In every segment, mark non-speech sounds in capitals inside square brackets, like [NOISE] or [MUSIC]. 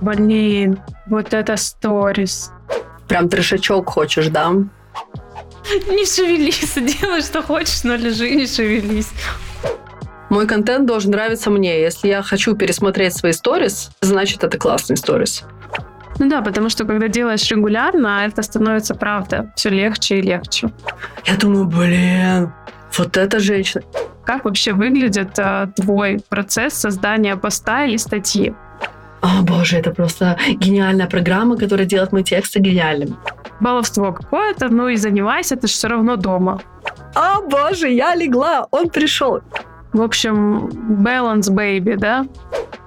Блин, вот это сторис. Прям трешачок хочешь, да? Не шевелись, [LAUGHS] делай, что хочешь, но лежи, не шевелись. Мой контент должен нравиться мне. Если я хочу пересмотреть свои сторис, значит, это классный сторис. Ну да, потому что когда делаешь регулярно, это становится, правда, все легче и легче. Я думаю, блин, вот эта женщина. Как вообще выглядит э, твой процесс создания поста или статьи? О боже, это просто гениальная программа, которая делает мои тексты гениальными. Баловство какое-то, ну и занимайся, ты же все равно дома. О боже, я легла, он пришел. В общем, balance baby, да?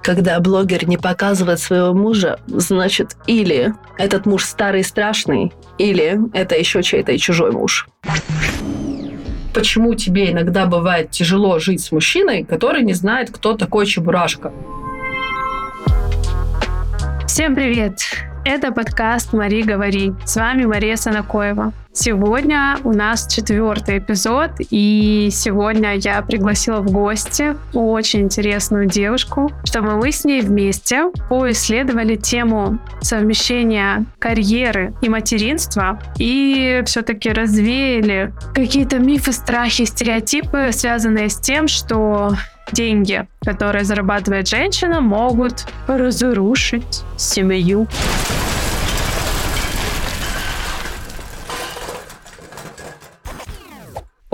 Когда блогер не показывает своего мужа, значит, или этот муж старый и страшный, или это еще чей-то и чужой муж. Почему тебе иногда бывает тяжело жить с мужчиной, который не знает, кто такой Чебурашка? Всем привет! Это подкаст «Мари, говори». С вами Мария Санакоева. Сегодня у нас четвертый эпизод, и сегодня я пригласила в гости очень интересную девушку, чтобы мы с ней вместе поисследовали тему совмещения карьеры и материнства, и все-таки развеяли какие-то мифы, страхи, стереотипы, связанные с тем, что деньги, которые зарабатывает женщина, могут разрушить семью.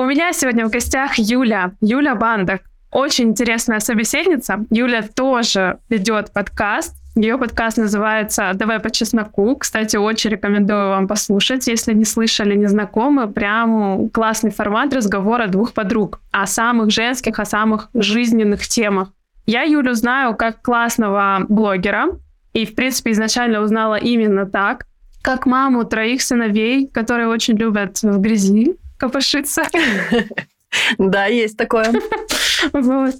У меня сегодня в гостях Юля, Юля Бандак. Очень интересная собеседница. Юля тоже ведет подкаст. Ее подкаст называется «Давай по чесноку». Кстати, очень рекомендую вам послушать, если не слышали, не знакомы. Прям классный формат разговора двух подруг о самых женских, о самых жизненных темах. Я Юлю знаю как классного блогера, и, в принципе, изначально узнала именно так, как маму троих сыновей, которые очень любят в грязи копошиться. Да, есть такое. Вот.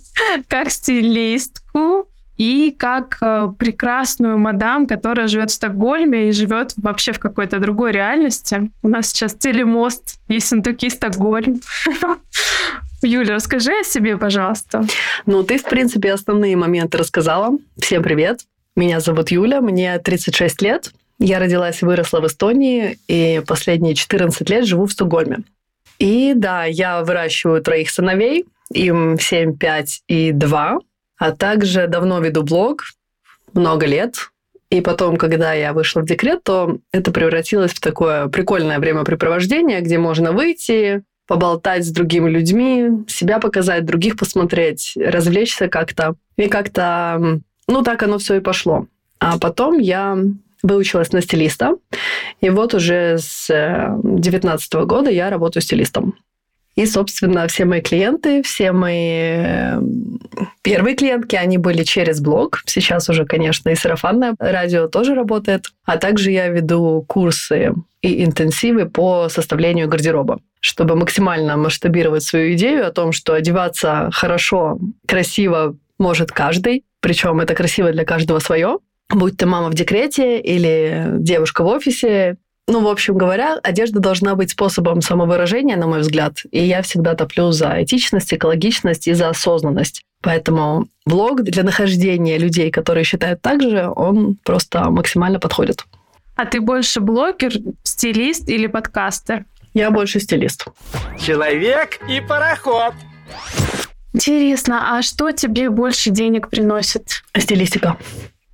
Как стилистку, и как э, прекрасную мадам, которая живет в Стокгольме и живет вообще в какой-то другой реальности. У нас сейчас телемост, есть Сантуки, Стокгольм. [LAUGHS] Юля, расскажи о себе, пожалуйста. Ну, ты, в принципе, основные моменты рассказала. Всем привет. Меня зовут Юля, мне 36 лет. Я родилась и выросла в Эстонии, и последние 14 лет живу в Стокгольме. И да, я выращиваю троих сыновей, им 7, 5 и 2. А также давно веду блог, много лет. И потом, когда я вышла в декрет, то это превратилось в такое прикольное времяпрепровождение, где можно выйти, поболтать с другими людьми, себя показать, других посмотреть, развлечься как-то. И как-то, ну, так оно все и пошло. А потом я выучилась на стилиста, и вот уже с 2019 года я работаю стилистом. И, собственно, все мои клиенты, все мои эм, первые клиентки, они были через блог. Сейчас уже, конечно, и сарафанное радио тоже работает. А также я веду курсы и интенсивы по составлению гардероба, чтобы максимально масштабировать свою идею о том, что одеваться хорошо, красиво может каждый, причем это красиво для каждого свое. Будь ты мама в декрете или девушка в офисе, ну, в общем говоря, одежда должна быть способом самовыражения, на мой взгляд. И я всегда топлю за этичность, экологичность и за осознанность. Поэтому блог для нахождения людей, которые считают так же, он просто максимально подходит. А ты больше блогер, стилист или подкастер? Я больше стилист. Человек и пароход. Интересно, а что тебе больше денег приносит? Стилистика.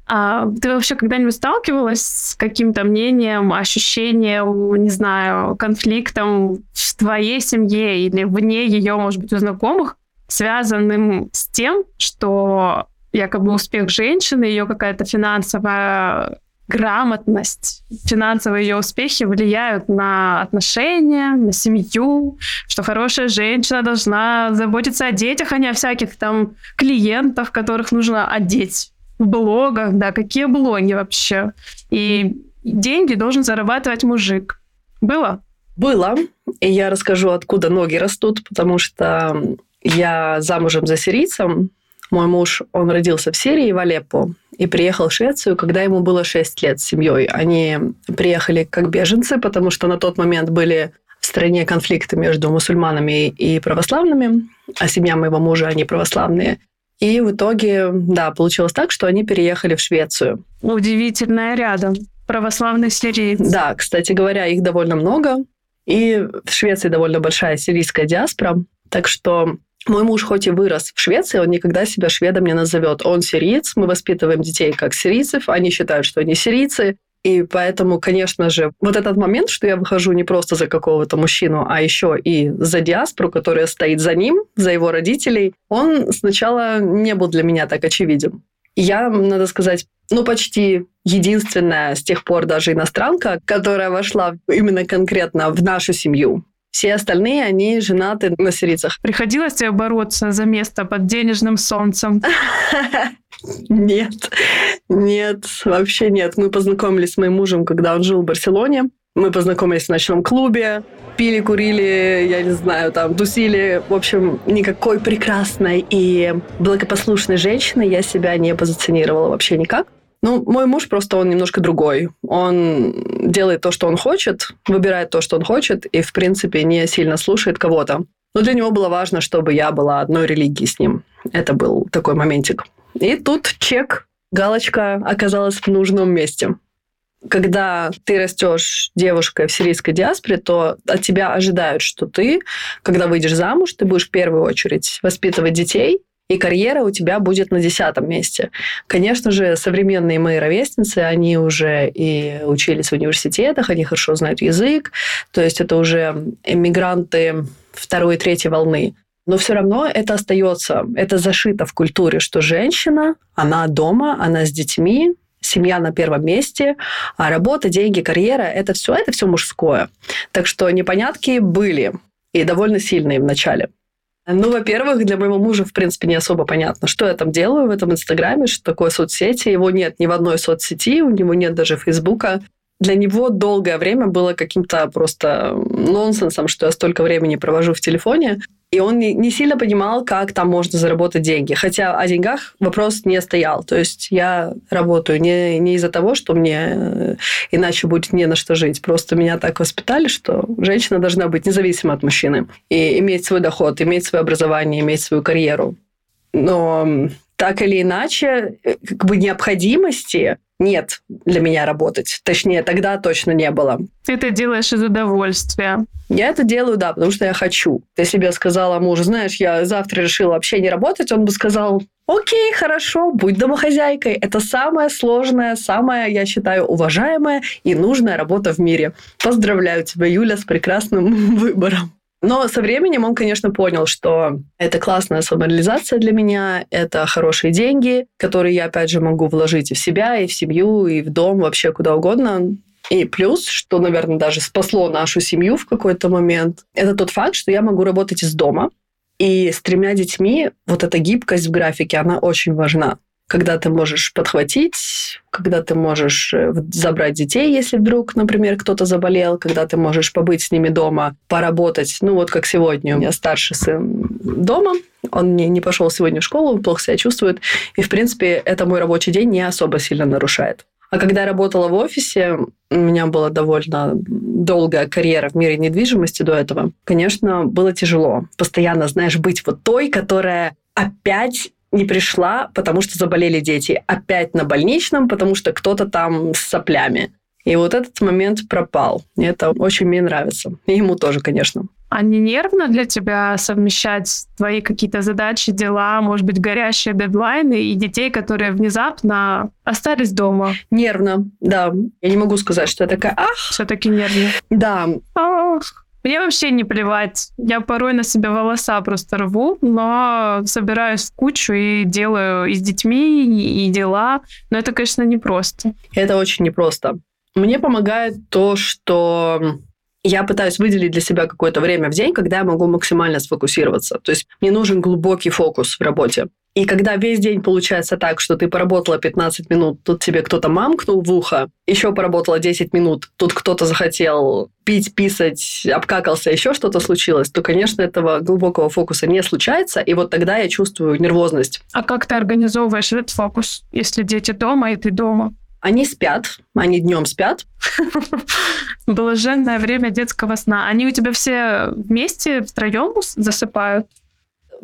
А ты вообще когда-нибудь сталкивалась с каким-то мнением, ощущением, не знаю, конфликтом в твоей семье или вне ее, может быть, у знакомых, связанным с тем, что якобы успех женщины, ее какая-то финансовая грамотность, финансовые ее успехи влияют на отношения, на семью, что хорошая женщина должна заботиться о детях, а не о всяких там клиентах, которых нужно одеть в блогах, да, какие блоги вообще. И деньги должен зарабатывать мужик. Было? Было. И я расскажу, откуда ноги растут, потому что я замужем за сирийцем. Мой муж, он родился в Сирии, в Алеппо, и приехал в Швецию, когда ему было 6 лет с семьей. Они приехали как беженцы, потому что на тот момент были в стране конфликты между мусульманами и православными, а семья моего мужа, они православные. И в итоге, да, получилось так, что они переехали в Швецию. Удивительное рядом. Православный сирийцы. Да, кстати говоря, их довольно много. И в Швеции довольно большая сирийская диаспора. Так что мой муж хоть и вырос в Швеции, он никогда себя шведом не назовет. Он сириец, мы воспитываем детей как сирийцев, они считают, что они сирийцы. И поэтому, конечно же, вот этот момент, что я выхожу не просто за какого-то мужчину, а еще и за диаспору, которая стоит за ним, за его родителей, он сначала не был для меня так очевиден. Я, надо сказать, ну, почти единственная с тех пор даже иностранка, которая вошла именно конкретно в нашу семью. Все остальные, они женаты на сирийцах. Приходилось тебе бороться за место под денежным солнцем? [LAUGHS] Нет, нет, вообще нет. Мы познакомились с моим мужем, когда он жил в Барселоне. Мы познакомились в ночном клубе, пили, курили, я не знаю, там, тусили. В общем, никакой прекрасной и благопослушной женщины я себя не позиционировала вообще никак. Ну, мой муж просто, он немножко другой. Он делает то, что он хочет, выбирает то, что он хочет, и, в принципе, не сильно слушает кого-то. Но для него было важно, чтобы я была одной религии с ним. Это был такой моментик. И тут чек, галочка оказалась в нужном месте. Когда ты растешь девушкой в сирийской диаспоре, то от тебя ожидают, что ты, когда выйдешь замуж, ты будешь в первую очередь воспитывать детей, и карьера у тебя будет на десятом месте. Конечно же, современные мои ровесницы, они уже и учились в университетах, они хорошо знают язык, то есть это уже эмигранты второй и третьей волны. Но все равно это остается, это зашито в культуре, что женщина, она дома, она с детьми, семья на первом месте, а работа, деньги, карьера, это все, это все мужское. Так что непонятки были и довольно сильные в начале. Ну, во-первых, для моего мужа, в принципе, не особо понятно, что я там делаю в этом Инстаграме, что такое соцсети. Его нет ни в одной соцсети, у него нет даже Фейсбука для него долгое время было каким-то просто нонсенсом, что я столько времени провожу в телефоне. И он не, сильно понимал, как там можно заработать деньги. Хотя о деньгах вопрос не стоял. То есть я работаю не, не из-за того, что мне э, иначе будет не на что жить. Просто меня так воспитали, что женщина должна быть независима от мужчины. И иметь свой доход, иметь свое образование, иметь свою карьеру. Но так или иначе, э, как бы необходимости нет для меня работать. Точнее, тогда точно не было. Ты это делаешь из удовольствия. Я это делаю, да, потому что я хочу. Если бы я сказала мужу, знаешь, я завтра решила вообще не работать, он бы сказал, окей, хорошо, будь домохозяйкой. Это самая сложная, самая, я считаю, уважаемая и нужная работа в мире. Поздравляю тебя, Юля, с прекрасным [LAUGHS] выбором. Но со временем он, конечно, понял, что это классная самореализация для меня, это хорошие деньги, которые я, опять же, могу вложить и в себя, и в семью, и в дом, вообще куда угодно. И плюс, что, наверное, даже спасло нашу семью в какой-то момент, это тот факт, что я могу работать из дома. И с тремя детьми вот эта гибкость в графике, она очень важна когда ты можешь подхватить, когда ты можешь э, забрать детей, если вдруг, например, кто-то заболел, когда ты можешь побыть с ними дома, поработать. Ну вот как сегодня у меня старший сын дома, он не, не пошел сегодня в школу, плохо себя чувствует, и, в принципе, это мой рабочий день не особо сильно нарушает. А когда я работала в офисе, у меня была довольно долгая карьера в мире недвижимости до этого. Конечно, было тяжело. Постоянно, знаешь, быть вот той, которая опять не пришла, потому что заболели дети. Опять на больничном, потому что кто-то там с соплями. И вот этот момент пропал. И это очень мне нравится. И ему тоже, конечно. А не нервно для тебя совмещать твои какие-то задачи, дела, может быть, горящие дедлайны и детей, которые внезапно остались дома? Нервно, да. Я не могу сказать, что я такая, ах! Все-таки нервно. Да. Ах. Мне вообще не плевать. Я порой на себя волоса просто рву, но собираюсь в кучу и делаю и с детьми, и дела. Но это, конечно, непросто. Это очень непросто. Мне помогает то, что я пытаюсь выделить для себя какое-то время в день, когда я могу максимально сфокусироваться. То есть мне нужен глубокий фокус в работе. И когда весь день получается так, что ты поработала 15 минут, тут тебе кто-то мамкнул в ухо, еще поработала 10 минут, тут кто-то захотел пить, писать, обкакался, еще что-то случилось, то, конечно, этого глубокого фокуса не случается, и вот тогда я чувствую нервозность. А как ты организовываешь этот фокус, если дети дома, и ты дома? Они спят, они днем спят. Блаженное время детского сна. Они у тебя все вместе, втроем засыпают?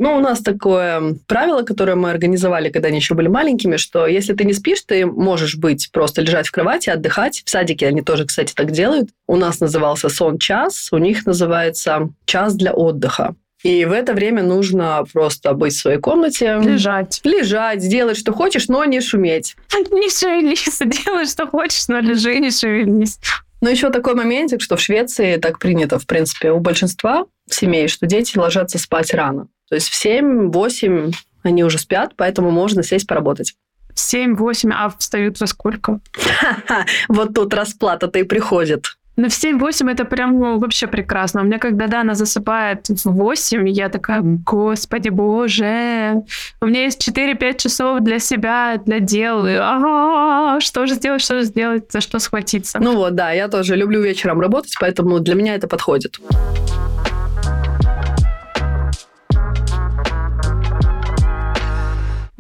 Ну, у нас такое правило, которое мы организовали, когда они еще были маленькими, что если ты не спишь, ты можешь быть просто лежать в кровати, отдыхать. В садике они тоже, кстати, так делают. У нас назывался сон-час, у них называется час для отдыха. И в это время нужно просто быть в своей комнате. Лежать. Лежать, делать, что хочешь, но не шуметь. [LAUGHS] Не шевелись, делай, что хочешь, но лежи, не шевелись. Но еще такой моментик, что в Швеции так принято, в принципе, у большинства семей, что дети ложатся спать рано. То есть в 7-8 они уже спят, поэтому можно сесть поработать. 7-8, а встают во сколько? Вот тут расплата-то и приходит. Ну, в 7-8 это прям ну, вообще прекрасно. У меня когда Дана засыпает в 8, я такая, господи боже, у меня есть 4-5 часов для себя, для дел. И, ага, что же сделать, что же сделать, за что схватиться. Ну вот, да, я тоже люблю вечером работать, поэтому для меня это подходит.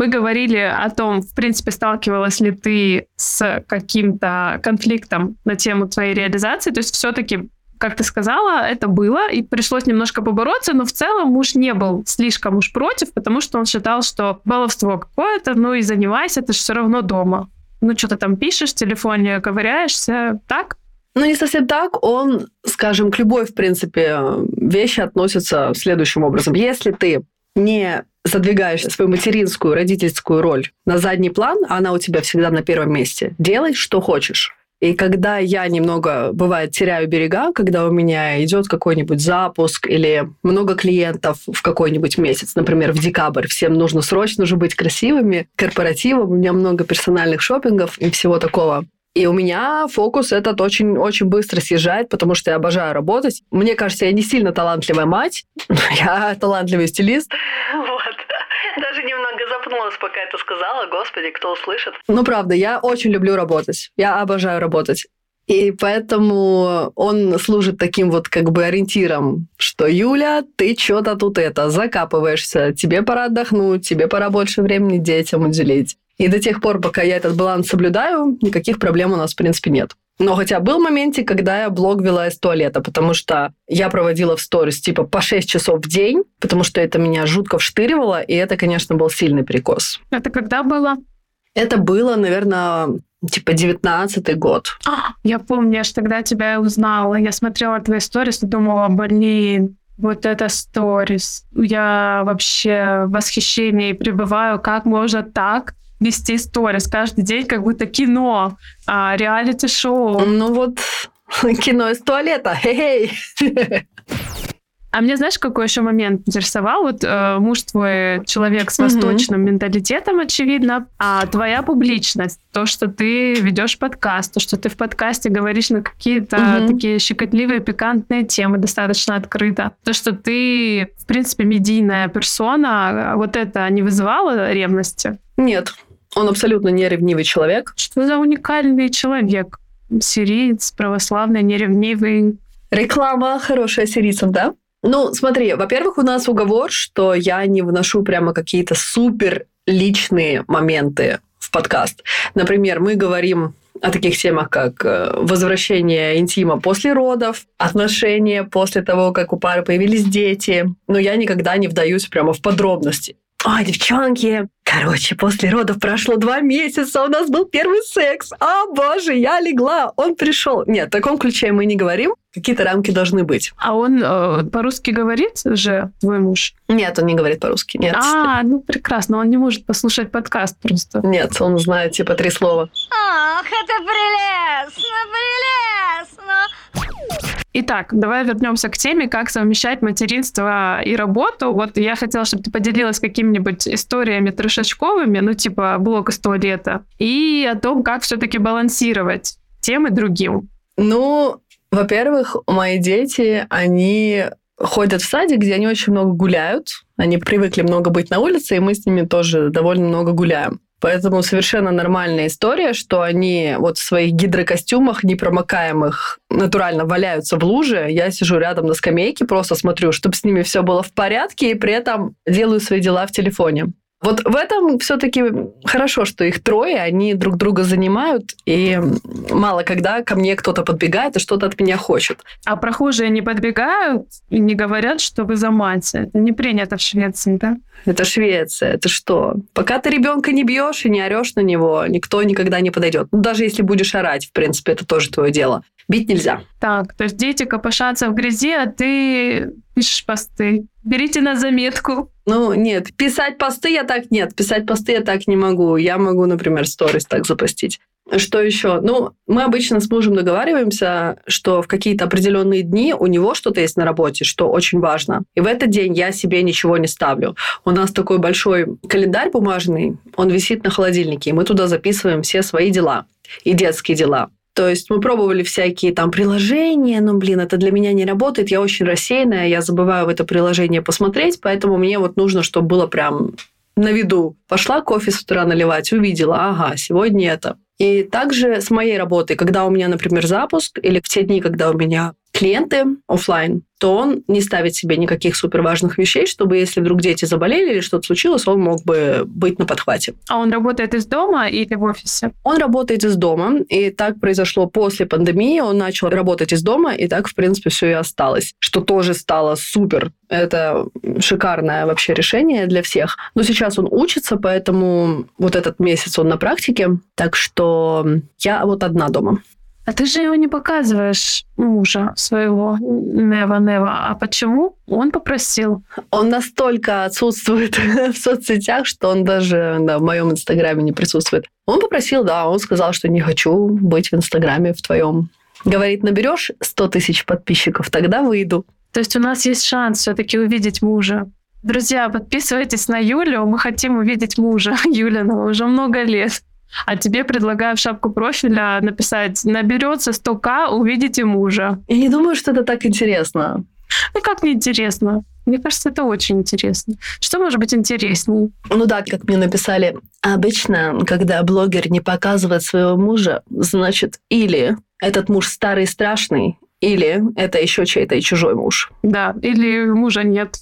Мы говорили о том, в принципе, сталкивалась ли ты с каким-то конфликтом на тему твоей реализации. То есть все-таки как ты сказала, это было, и пришлось немножко побороться, но в целом муж не был слишком уж против, потому что он считал, что баловство какое-то, ну и занимайся, ты же все равно дома. Ну, что ты там пишешь в телефоне, ковыряешься, так? Ну, не совсем так. Он, скажем, к любой, в принципе, вещи относится следующим образом. Если ты не задвигаешь свою материнскую, родительскую роль на задний план, а она у тебя всегда на первом месте, делай, что хочешь. И когда я немного, бывает, теряю берега, когда у меня идет какой-нибудь запуск или много клиентов в какой-нибудь месяц, например, в декабрь, всем нужно срочно же быть красивыми, корпоративом, у меня много персональных шопингов и всего такого. И у меня фокус этот очень-очень быстро съезжает, потому что я обожаю работать. Мне кажется, я не сильно талантливая мать, [LAUGHS] я талантливый стилист. Вот. Даже немного запнулась, пока это сказала. Господи, кто услышит. Ну, правда, я очень люблю работать. Я обожаю работать. И поэтому он служит таким вот как бы ориентиром, что Юля, ты что-то тут это, закапываешься, тебе пора отдохнуть, тебе пора больше времени детям уделить. И до тех пор, пока я этот баланс соблюдаю, никаких проблем у нас, в принципе, нет. Но хотя был моментик, когда я блог вела из туалета, потому что я проводила в сторис типа по 6 часов в день, потому что это меня жутко вштыривало, и это, конечно, был сильный перекос. Это когда было? Это было, наверное, типа девятнадцатый год. А, я помню, я же тогда тебя узнала. Я смотрела твои сторис и думала, блин, вот это сторис. Я вообще в восхищении пребываю. Как можно так вести сторис каждый день, как будто кино, а, реалити-шоу. Ну вот [LAUGHS] кино из туалета, хей-хей. А мне знаешь, какой еще момент интересовал? Вот э, муж твой человек с восточным mm-hmm. менталитетом, очевидно, а твоя публичность, то, что ты ведешь подкаст, то, что ты в подкасте говоришь на какие-то mm-hmm. такие щекотливые, пикантные темы достаточно открыто, то, что ты, в принципе, медийная персона, вот это не вызывало ревности? Нет, он абсолютно не ревнивый человек. Что за уникальный человек? Сириец, православный, неревнивый. Реклама хорошая сирийцам, да? Ну, смотри, во-первых, у нас уговор, что я не вношу прямо какие-то супер личные моменты в подкаст. Например, мы говорим о таких темах, как э, возвращение интима после родов, отношения после того, как у пары появились дети. Но я никогда не вдаюсь прямо в подробности. Ой, девчонки, короче, после родов прошло два месяца, у нас был первый секс. А, боже, я легла, он пришел. Нет, в таком ключе мы не говорим. Какие-то рамки должны быть. А он э, по-русски говорит же, твой муж? Нет, он не говорит по-русски, нет. А, ну прекрасно, он не может послушать подкаст просто. Нет, он знает типа три слова. Ах, это прелестно, прелестно. Итак, давай вернемся к теме, как совмещать материнство и работу. Вот я хотела, чтобы ты поделилась какими-нибудь историями трешачковыми, ну типа блог из туалета, и о том, как все-таки балансировать тем и другим. Ну, во-первых, мои дети, они ходят в садик, где они очень много гуляют. Они привыкли много быть на улице, и мы с ними тоже довольно много гуляем. Поэтому совершенно нормальная история, что они вот в своих гидрокостюмах непромокаемых натурально валяются в луже. Я сижу рядом на скамейке, просто смотрю, чтобы с ними все было в порядке, и при этом делаю свои дела в телефоне. Вот в этом все-таки хорошо, что их трое, они друг друга занимают, и мало когда ко мне кто-то подбегает и что-то от меня хочет. А прохожие не подбегают и не говорят, что вы за мать. Это не принято в Швеции, да? Это Швеция, это что? Пока ты ребенка не бьешь и не орешь на него, никто никогда не подойдет. Ну, даже если будешь орать, в принципе, это тоже твое дело. Бить нельзя. Так, то есть дети копошатся в грязи, а ты пишешь посты. Берите на заметку. Ну, нет, писать посты я так нет, писать посты я так не могу. Я могу, например, сторис так запостить. Что еще? Ну, мы обычно с мужем договариваемся, что в какие-то определенные дни у него что-то есть на работе, что очень важно. И в этот день я себе ничего не ставлю. У нас такой большой календарь бумажный, он висит на холодильнике, и мы туда записываем все свои дела и детские дела. То есть мы пробовали всякие там приложения, но, блин, это для меня не работает, я очень рассеянная, я забываю в это приложение посмотреть, поэтому мне вот нужно, чтобы было прям на виду. Пошла кофе с утра наливать, увидела, ага, сегодня это. И также с моей работой, когда у меня, например, запуск, или в те дни, когда у меня клиенты офлайн, то он не ставит себе никаких суперважных вещей, чтобы если вдруг дети заболели или что-то случилось, он мог бы быть на подхвате. А он работает из дома или в офисе? Он работает из дома, и так произошло после пандемии. Он начал работать из дома, и так, в принципе, все и осталось, что тоже стало супер. Это шикарное вообще решение для всех. Но сейчас он учится, поэтому вот этот месяц он на практике, так что я вот одна дома. А ты же его не показываешь мужа своего Never-never. А почему? Он попросил. Он настолько отсутствует [LAUGHS] в соцсетях, что он даже да, в моем инстаграме не присутствует. Он попросил, да, он сказал, что не хочу быть в инстаграме в твоем. Говорит, наберешь 100 тысяч подписчиков, тогда выйду. То есть у нас есть шанс все-таки увидеть мужа. Друзья, подписывайтесь на Юлю. Мы хотим увидеть мужа [LAUGHS] Юлина уже много лет. А тебе предлагаю в шапку профиля написать «Наберется 100к, увидите мужа». Я не думаю, что это так интересно. Ну как неинтересно? Мне кажется, это очень интересно. Что может быть интереснее? Ну да, как мне написали, обычно, когда блогер не показывает своего мужа, значит, или этот муж старый и страшный, или это еще чей-то и чужой муж. Да, или мужа нет.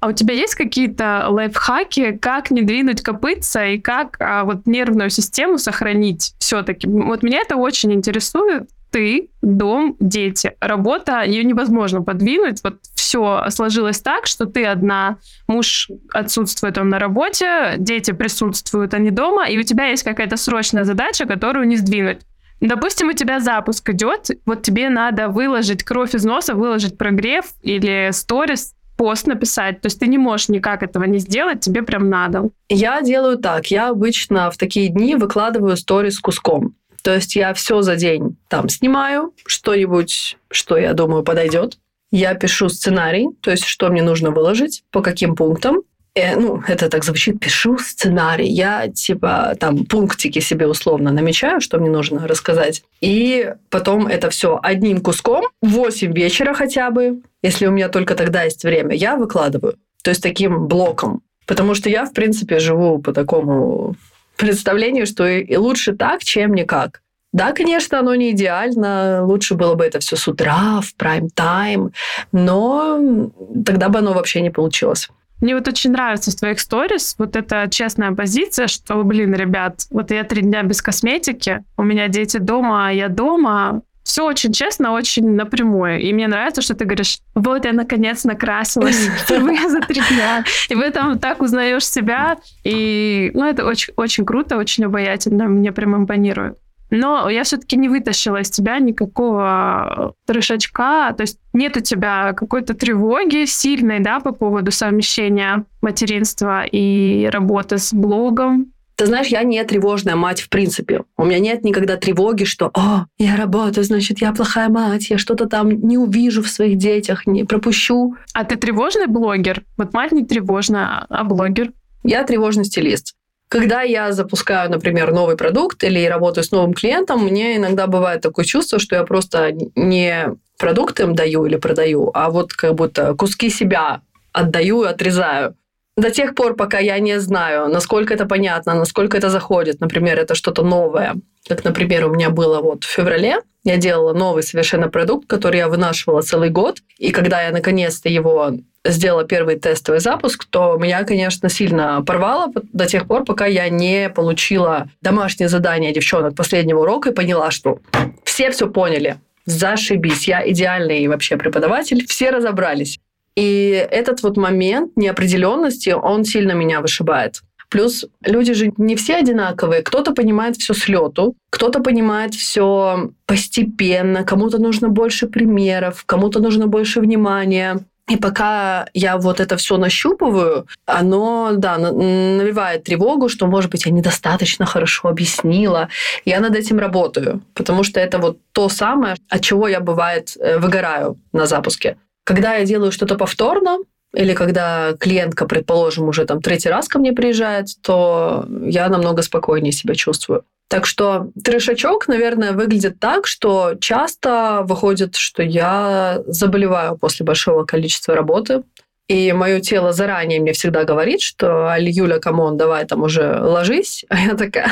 А у тебя есть какие-то лайфхаки, как не двинуть копытца и как а, вот нервную систему сохранить все-таки? Вот меня это очень интересует. Ты, дом, дети. Работа, ее невозможно подвинуть. Вот все сложилось так, что ты одна, муж отсутствует, он на работе, дети присутствуют, они дома, и у тебя есть какая-то срочная задача, которую не сдвинуть. Допустим, у тебя запуск идет, вот тебе надо выложить кровь из носа, выложить прогрев или сторис, пост написать. То есть ты не можешь никак этого не сделать, тебе прям надо. Я делаю так. Я обычно в такие дни выкладываю сторис куском. То есть я все за день там снимаю, что-нибудь, что я думаю подойдет. Я пишу сценарий, то есть что мне нужно выложить, по каким пунктам ну, это так звучит, пишу сценарий, я типа там пунктики себе условно намечаю, что мне нужно рассказать. И потом это все одним куском, 8 вечера хотя бы, если у меня только тогда есть время, я выкладываю. То есть таким блоком. Потому что я, в принципе, живу по такому представлению, что и лучше так, чем никак. Да, конечно, оно не идеально, лучше было бы это все с утра, в прайм-тайм, но тогда бы оно вообще не получилось. Мне вот очень нравится в твоих сторис вот эта честная позиция, что, блин, ребят, вот я три дня без косметики, у меня дети дома, а я дома, все очень честно, очень напрямую. И мне нравится, что ты говоришь, вот я наконец накрасилась [LAUGHS] впервые за три дня. И в этом так узнаешь себя. И ну, это очень, очень круто, очень обаятельно. Мне прям импонирует. Но я все-таки не вытащила из тебя никакого трешачка, то есть нет у тебя какой-то тревоги сильной, да, по поводу совмещения материнства и работы с блогом. Ты знаешь, я не тревожная мать в принципе. У меня нет никогда тревоги, что «О, я работаю, значит, я плохая мать, я что-то там не увижу в своих детях, не пропущу». А ты тревожный блогер? Вот мать не тревожная, а блогер? Я тревожный стилист. Когда я запускаю, например, новый продукт или работаю с новым клиентом, мне иногда бывает такое чувство, что я просто не продукты им даю или продаю, а вот как будто куски себя отдаю и отрезаю. До тех пор, пока я не знаю, насколько это понятно, насколько это заходит, например, это что-то новое. Как, например, у меня было вот в феврале, Я делала новый совершенно продукт, который я вынашивала целый год. И когда я наконец-то его сделала первый тестовый запуск, то меня, конечно, сильно порвало до тех пор, пока я не получила домашнее задание девчонок последнего урока и поняла, что все все поняли. Зашибись, я идеальный вообще преподаватель, все разобрались. И этот вот момент неопределенности, он сильно меня вышибает. Плюс люди же не все одинаковые. Кто-то понимает все с лету, кто-то понимает все постепенно, кому-то нужно больше примеров, кому-то нужно больше внимания. И пока я вот это все нащупываю, оно, да, навевает тревогу, что, может быть, я недостаточно хорошо объяснила. Я над этим работаю, потому что это вот то самое, от чего я, бывает, э, выгораю на запуске. Когда я делаю что-то повторно, или когда клиентка, предположим, уже там третий раз ко мне приезжает, то я намного спокойнее себя чувствую. Так что трешачок, наверное, выглядит так, что часто выходит, что я заболеваю после большого количества работы. И мое тело заранее мне всегда говорит, что Аль, Юля, come on, давай там уже ложись. [LAUGHS] А я такая,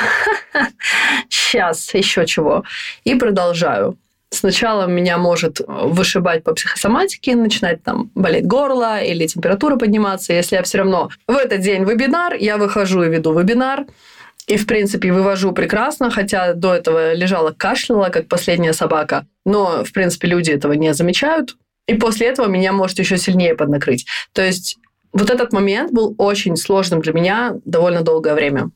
сейчас, еще чего. И продолжаю. Сначала меня может вышибать по психосоматике, начинать там болеть горло или температура подниматься. Если я все равно в этот день вебинар, я выхожу и веду вебинар. И, в принципе, вывожу прекрасно, хотя до этого лежала, кашляла, как последняя собака. Но, в принципе, люди этого не замечают. И после этого меня может еще сильнее поднакрыть. То есть вот этот момент был очень сложным для меня довольно долгое время.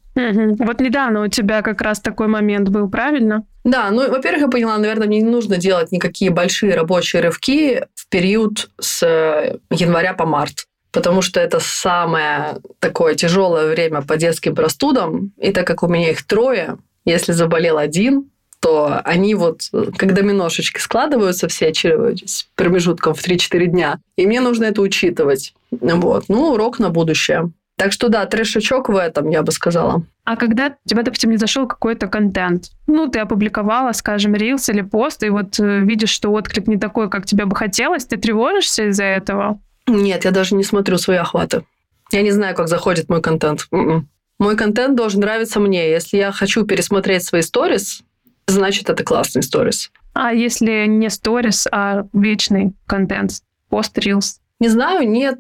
Вот недавно у тебя как раз такой момент был, правильно? Да, ну, во-первых, я поняла, наверное, мне не нужно делать никакие большие рабочие рывки в период с э, января по март потому что это самое такое тяжелое время по детским простудам. И так как у меня их трое, если заболел один, то они вот как доминошечки складываются все с промежутком в 3-4 дня. И мне нужно это учитывать. Вот. Ну, урок на будущее. Так что да, трешачок в этом, я бы сказала. А когда тебя, допустим, не зашел какой-то контент, ну, ты опубликовала, скажем, рилс или пост, и вот э, видишь, что отклик не такой, как тебе бы хотелось, ты тревожишься из-за этого? Нет, я даже не смотрю свои охваты. Я не знаю, как заходит мой контент. М-м. Мой контент должен нравиться мне. Если я хочу пересмотреть свои сторис, значит, это классный сторис. А если не сторис, а вечный контент? Пост, рилс? Не знаю, нет.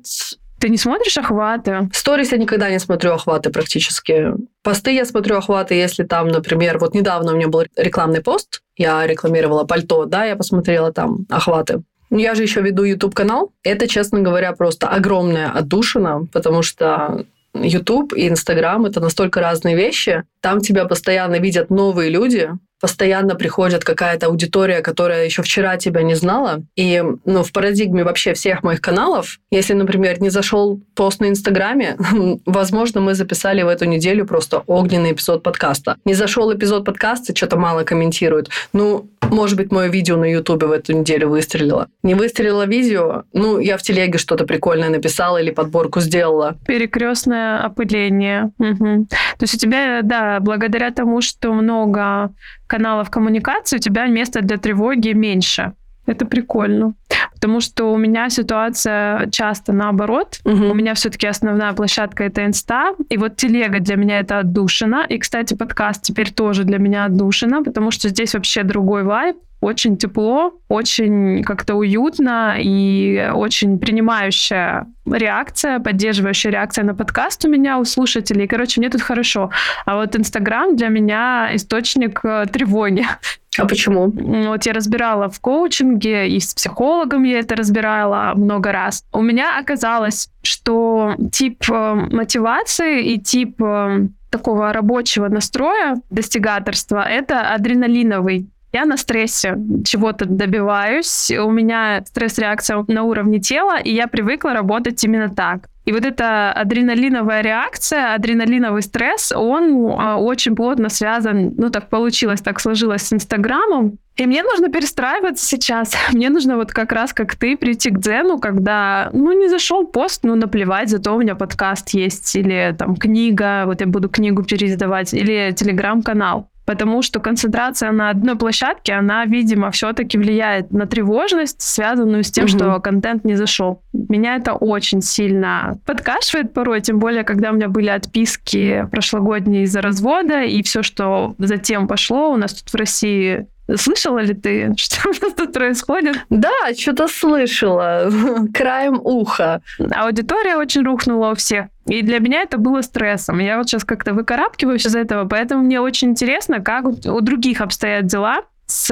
Ты не смотришь охваты? Сторис я никогда не смотрю охваты практически. Посты я смотрю охваты, если там, например, вот недавно у меня был рекламный пост, я рекламировала пальто, да, я посмотрела там охваты. Я же еще веду YouTube-канал. Это, честно говоря, просто огромная отдушина, потому что YouTube и Instagram — это настолько разные вещи. Там тебя постоянно видят новые люди, постоянно приходит какая-то аудитория, которая еще вчера тебя не знала. И ну, в парадигме вообще всех моих каналов, если, например, не зашел пост на Инстаграме, [LAUGHS] возможно, мы записали в эту неделю просто огненный эпизод подкаста. Не зашел эпизод подкаста, что-то мало комментируют. Ну, может быть, мое видео на Ютубе в эту неделю выстрелило. Не выстрелило видео, ну, я в телеге что-то прикольное написала или подборку сделала. Перекрестное опыление. Угу. То есть у тебя, да, благодаря тому, что много каналов коммуникации, у тебя места для тревоги меньше. Это прикольно. Потому что у меня ситуация часто наоборот. Угу. У меня все-таки основная площадка это инста. И вот телега для меня это отдушина. И, кстати, подкаст теперь тоже для меня отдушина, потому что здесь вообще другой вайб очень тепло, очень как-то уютно и очень принимающая реакция, поддерживающая реакция на подкаст у меня, у слушателей. Короче, мне тут хорошо. А вот Инстаграм для меня источник э, тревоги. [LAUGHS] А почему? Вот я разбирала в коучинге, и с психологом я это разбирала много раз. У меня оказалось, что тип э, мотивации и тип э, такого рабочего настроя, достигаторства, это адреналиновый. Я на стрессе чего-то добиваюсь, у меня стресс-реакция на уровне тела, и я привыкла работать именно так. И вот эта адреналиновая реакция, адреналиновый стресс, он а, очень плотно связан, ну так получилось, так сложилось с Инстаграмом. И мне нужно перестраиваться сейчас. [LAUGHS] Мне нужно вот как раз, как ты, прийти к дзену, когда, ну, не зашел пост, ну, наплевать, зато у меня подкаст есть, или там книга, вот я буду книгу переиздавать, или телеграм-канал потому что концентрация на одной площадке, она, видимо, все-таки влияет на тревожность, связанную с тем, угу. что контент не зашел. Меня это очень сильно подкашивает порой, тем более, когда у меня были отписки прошлогодние из-за развода, и все, что затем пошло, у нас тут в России Слышала ли ты, [LAUGHS] что у нас тут происходит? Да, что-то слышала. [LAUGHS] Краем уха. Аудитория очень рухнула у всех. И для меня это было стрессом. Я вот сейчас как-то выкарабкиваюсь из этого, поэтому мне очень интересно, как у других обстоят дела с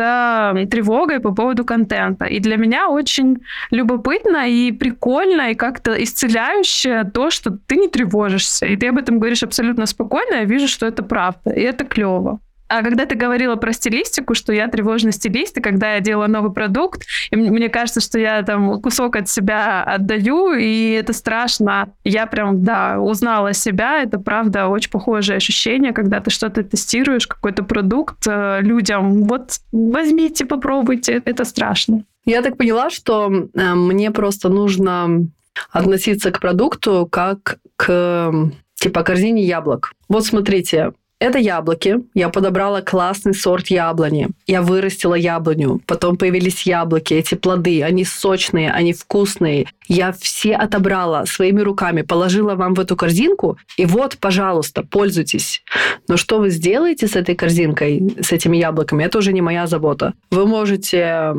тревогой по поводу контента. И для меня очень любопытно и прикольно, и как-то исцеляющее то, что ты не тревожишься. И ты об этом говоришь абсолютно спокойно, я вижу, что это правда. И это клево. А когда ты говорила про стилистику, что я тревожный стилист, и когда я делаю новый продукт, и мне кажется, что я там кусок от себя отдаю, и это страшно. Я прям, да, узнала себя. Это, правда, очень похожее ощущение, когда ты что-то тестируешь, какой-то продукт э, людям. Вот возьмите, попробуйте. Это страшно. Я так поняла, что э, мне просто нужно относиться к продукту как к типа корзине яблок. Вот смотрите, это яблоки. Я подобрала классный сорт яблони. Я вырастила яблоню. Потом появились яблоки, эти плоды. Они сочные, они вкусные. Я все отобрала своими руками, положила вам в эту корзинку. И вот, пожалуйста, пользуйтесь. Но что вы сделаете с этой корзинкой, с этими яблоками, это уже не моя забота. Вы можете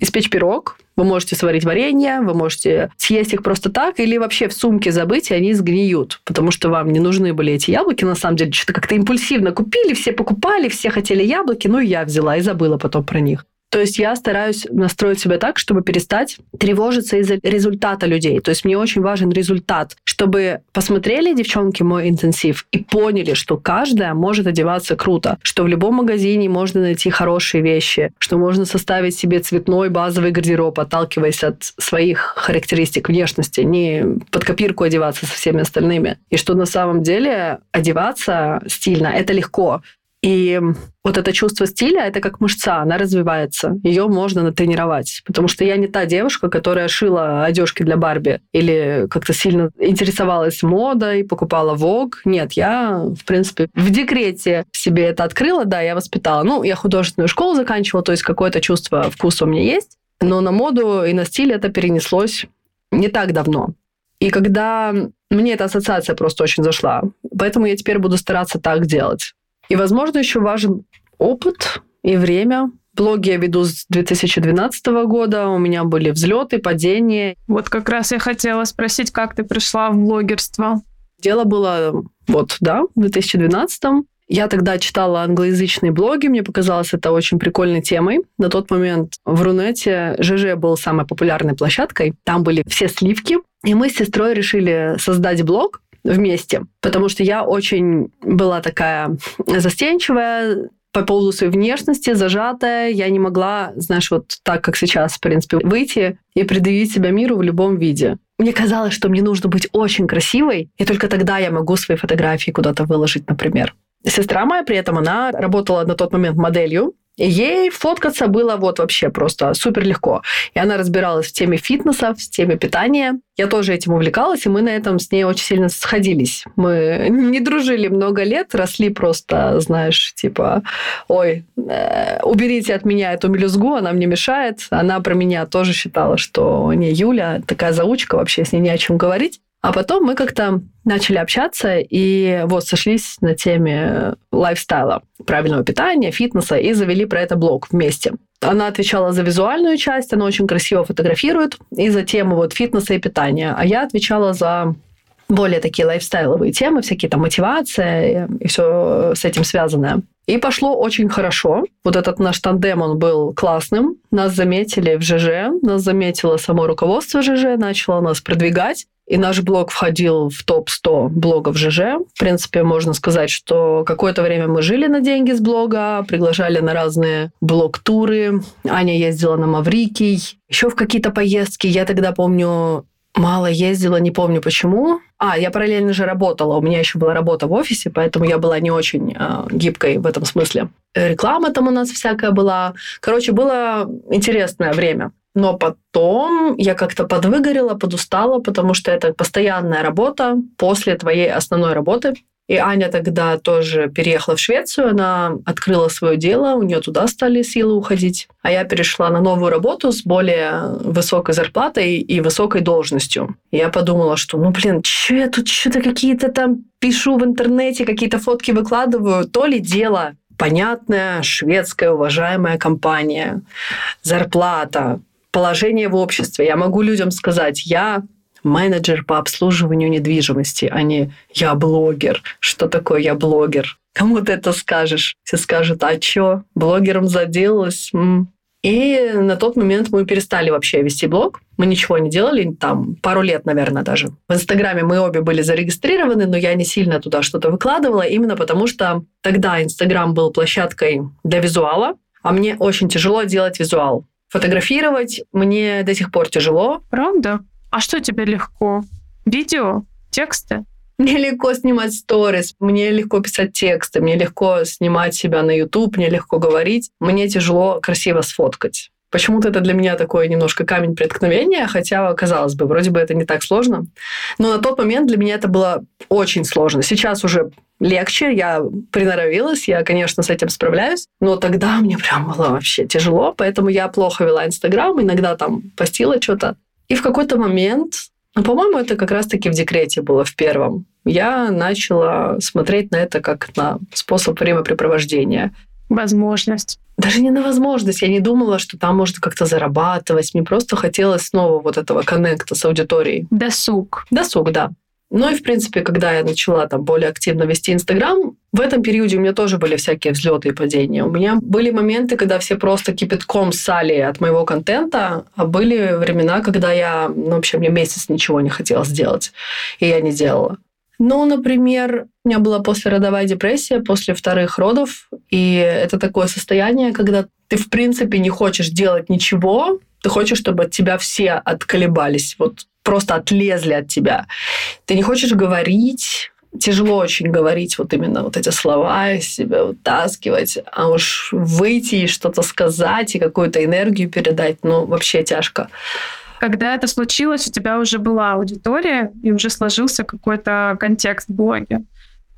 испечь пирог, вы можете сварить варенье, вы можете съесть их просто так или вообще в сумке забыть, и они сгниют, потому что вам не нужны были эти яблоки. На самом деле, что-то как-то импульсивно купили, все покупали, все хотели яблоки, ну и я взяла и забыла потом про них. То есть я стараюсь настроить себя так, чтобы перестать тревожиться из-за результата людей. То есть мне очень важен результат, чтобы посмотрели девчонки мой интенсив и поняли, что каждая может одеваться круто, что в любом магазине можно найти хорошие вещи, что можно составить себе цветной базовый гардероб, отталкиваясь от своих характеристик внешности, не под копирку одеваться со всеми остальными. И что на самом деле одеваться стильно — это легко. И вот это чувство стиля, это как мышца, она развивается. Ее можно натренировать. Потому что я не та девушка, которая шила одежки для Барби или как-то сильно интересовалась модой, покупала Вог. Нет, я, в принципе, в декрете себе это открыла, да, я воспитала. Ну, я художественную школу заканчивала, то есть какое-то чувство вкуса у меня есть. Но на моду и на стиль это перенеслось не так давно. И когда мне эта ассоциация просто очень зашла, поэтому я теперь буду стараться так делать. И, возможно, еще важен опыт и время. Блоги я веду с 2012 года, у меня были взлеты, падения. Вот как раз я хотела спросить, как ты пришла в блогерство? Дело было вот, да, в 2012 я тогда читала англоязычные блоги, мне показалось это очень прикольной темой. На тот момент в Рунете ЖЖ был самой популярной площадкой. Там были все сливки. И мы с сестрой решили создать блог, вместе, потому что я очень была такая застенчивая, по поводу своей внешности, зажатая. Я не могла, знаешь, вот так, как сейчас, в принципе, выйти и предъявить себя миру в любом виде. Мне казалось, что мне нужно быть очень красивой, и только тогда я могу свои фотографии куда-то выложить, например. Сестра моя при этом, она работала на тот момент моделью, Ей фоткаться было вот вообще просто супер легко. И она разбиралась в теме фитнеса, в теме питания. Я тоже этим увлекалась, и мы на этом с ней очень сильно сходились. Мы не дружили много лет, росли просто, знаешь, типа, ой, э, уберите от меня эту мелюзгу, она мне мешает. Она про меня тоже считала, что не Юля, такая заучка, вообще с ней не о чем говорить. А потом мы как-то начали общаться и вот сошлись на теме лайфстайла, правильного питания, фитнеса и завели про это блог вместе. Она отвечала за визуальную часть, она очень красиво фотографирует, и за тему вот фитнеса и питания. А я отвечала за более такие лайфстайловые темы, всякие там мотивация и все с этим связанное. И пошло очень хорошо. Вот этот наш тандем, он был классным. Нас заметили в ЖЖ, нас заметило само руководство ЖЖ, начало нас продвигать. И наш блог входил в топ-100 блогов ЖЖ. В принципе, можно сказать, что какое-то время мы жили на деньги с блога, приглашали на разные блог-туры. Аня ездила на Маврикий, еще в какие-то поездки. Я тогда помню, мало ездила, не помню почему. А, я параллельно же работала. У меня еще была работа в офисе, поэтому я была не очень э, гибкой в этом смысле. Реклама там у нас всякая была. Короче, было интересное время. Но потом я как-то подвыгорела, подустала, потому что это постоянная работа после твоей основной работы. И Аня тогда тоже переехала в Швецию, она открыла свое дело, у нее туда стали силы уходить. А я перешла на новую работу с более высокой зарплатой и высокой должностью. Я подумала, что, ну, блин, что я тут что-то какие-то там пишу в интернете, какие-то фотки выкладываю, то ли дело понятная шведская уважаемая компания, зарплата, положение в обществе. Я могу людям сказать, я менеджер по обслуживанию недвижимости, а не я блогер. Что такое я блогер? Кому ты это скажешь? Все скажут, а чё, блогером заделалась? М-м. И на тот момент мы перестали вообще вести блог. Мы ничего не делали, там пару лет, наверное, даже. В Инстаграме мы обе были зарегистрированы, но я не сильно туда что-то выкладывала, именно потому что тогда Инстаграм был площадкой для визуала, а мне очень тяжело делать визуал. Фотографировать мне до сих пор тяжело. Правда? А что тебе легко? Видео? Тексты? Мне легко снимать сторис, мне легко писать тексты, мне легко снимать себя на YouTube, мне легко говорить. Мне тяжело красиво сфоткать. Почему-то это для меня такой немножко камень преткновения, хотя, казалось бы, вроде бы это не так сложно. Но на тот момент для меня это было очень сложно. Сейчас уже легче, я приноровилась, я, конечно, с этим справляюсь, но тогда мне прям было вообще тяжело, поэтому я плохо вела Инстаграм, иногда там постила что-то. И в какой-то момент, ну, по-моему, это как раз-таки в декрете было в первом, я начала смотреть на это как на способ времяпрепровождения. Возможность. Даже не на возможность. Я не думала, что там можно как-то зарабатывать. Мне просто хотелось снова вот этого коннекта с аудиторией. Досуг. Досуг, да. Ну и, в принципе, когда я начала там более активно вести Инстаграм, в этом периоде у меня тоже были всякие взлеты и падения. У меня были моменты, когда все просто кипятком ссали от моего контента, а были времена, когда я, ну, вообще, мне месяц ничего не хотела сделать, и я не делала. Ну, например, у меня была послеродовая депрессия после вторых родов, и это такое состояние, когда ты, в принципе, не хочешь делать ничего, ты хочешь, чтобы от тебя все отколебались, вот просто отлезли от тебя. Ты не хочешь говорить, тяжело очень говорить вот именно вот эти слова из себя вытаскивать, а уж выйти и что-то сказать и какую-то энергию передать, ну, вообще тяжко. Когда это случилось, у тебя уже была аудитория, и уже сложился какой-то контекст в блоге.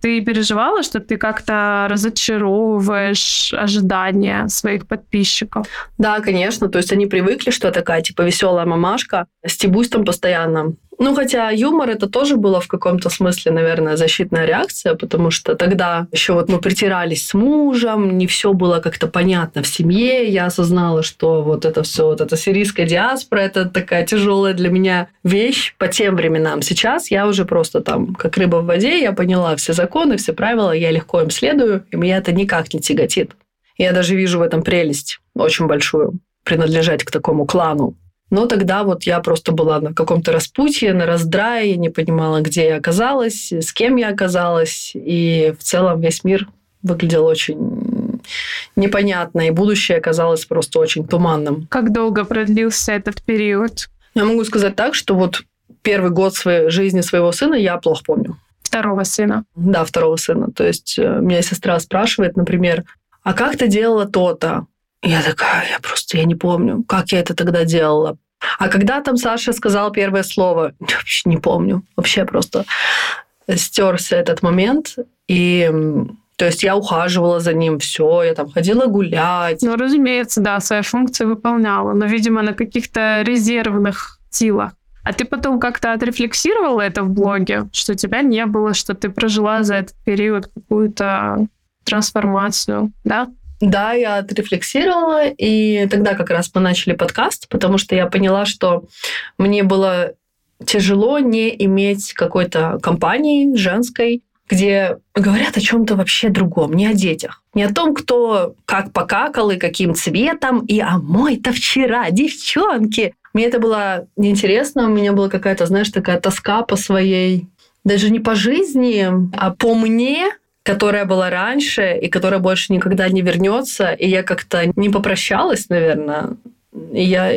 Ты переживала, что ты как-то разочаровываешь ожидания своих подписчиков? Да, конечно. То есть они привыкли, что такая типа веселая мамашка, стебусь там постоянно. Ну, хотя юмор это тоже было в каком-то смысле, наверное, защитная реакция, потому что тогда еще вот мы притирались с мужем, не все было как-то понятно в семье, я осознала, что вот это все, вот эта сирийская диаспора, это такая тяжелая для меня вещь по тем временам. Сейчас я уже просто там, как рыба в воде, я поняла все законы, все правила, я легко им следую, и меня это никак не тяготит. Я даже вижу в этом прелесть очень большую, принадлежать к такому клану. Но тогда вот я просто была на каком-то распутье, на раздрае, не понимала, где я оказалась, с кем я оказалась. И в целом весь мир выглядел очень непонятно, и будущее оказалось просто очень туманным. Как долго продлился этот период? Я могу сказать так, что вот первый год своей жизни своего сына я плохо помню. Второго сына? Да, второго сына. То есть э, меня сестра спрашивает, например, а как ты делала то-то? Я такая, я просто, я не помню, как я это тогда делала. А когда там Саша сказал первое слово, [LAUGHS] вообще не помню. Вообще просто стерся этот момент. И то есть я ухаживала за ним, все, я там ходила гулять. Ну, разумеется, да, свои функции выполняла, но, видимо, на каких-то резервных силах. А ты потом как-то отрефлексировала это в блоге, что тебя не было, что ты прожила за этот период какую-то трансформацию, да? Да, я отрефлексировала, и тогда как раз мы начали подкаст, потому что я поняла, что мне было тяжело не иметь какой-то компании женской, где говорят о чем-то вообще другом, не о детях. Не о том, кто как покакал и каким цветом, и а мой-то вчера, девчонки. Мне это было неинтересно, у меня была какая-то, знаешь, такая тоска по своей, даже не по жизни, а по мне, которая была раньше и которая больше никогда не вернется. И я как-то не попрощалась, наверное. И я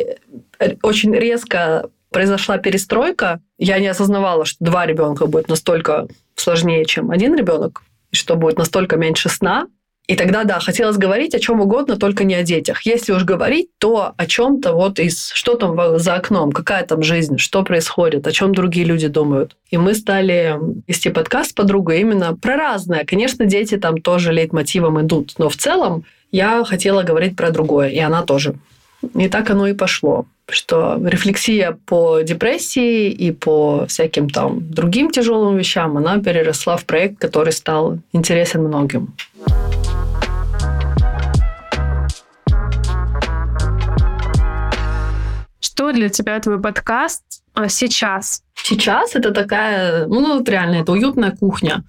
очень резко произошла перестройка. Я не осознавала, что два ребенка будет настолько сложнее, чем один ребенок, и что будет настолько меньше сна. И тогда, да, хотелось говорить о чем угодно, только не о детях. Если уж говорить, то о чем-то вот из... Что там за окном, какая там жизнь, что происходит, о чем другие люди думают. И мы стали вести подкаст с подругой именно про разное. Конечно, дети там тоже лейтмотивом идут, но в целом я хотела говорить про другое, и она тоже. И так оно и пошло, что рефлексия по депрессии и по всяким там другим тяжелым вещам, она переросла в проект, который стал интересен многим. Что для тебя твой подкаст а, сейчас? Сейчас это такая, ну, ну вот реально, это уютная кухня.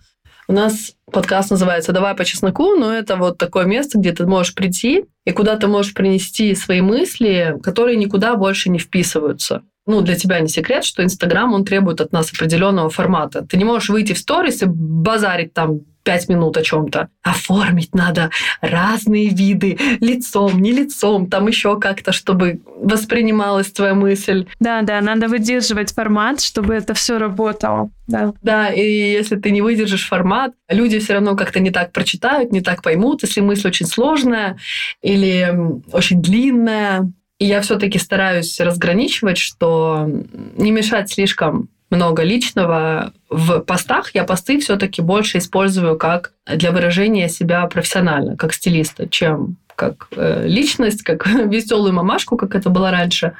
У нас подкаст называется «Давай по чесноку», но это вот такое место, где ты можешь прийти и куда ты можешь принести свои мысли, которые никуда больше не вписываются. Ну, для тебя не секрет, что Инстаграм, он требует от нас определенного формата. Ты не можешь выйти в сторис и базарить там пять минут о чем-то. Оформить надо разные виды, лицом, не лицом, там еще как-то, чтобы воспринималась твоя мысль. Да, да, надо выдерживать формат, чтобы это все работало. Да. да, и если ты не выдержишь формат, люди все равно как-то не так прочитают, не так поймут, если мысль очень сложная или очень длинная. И я все-таки стараюсь разграничивать, что не мешать слишком много личного в постах. Я посты все-таки больше использую как для выражения себя профессионально, как стилиста, чем как э, личность, как [LAUGHS] веселую мамашку, как это было раньше.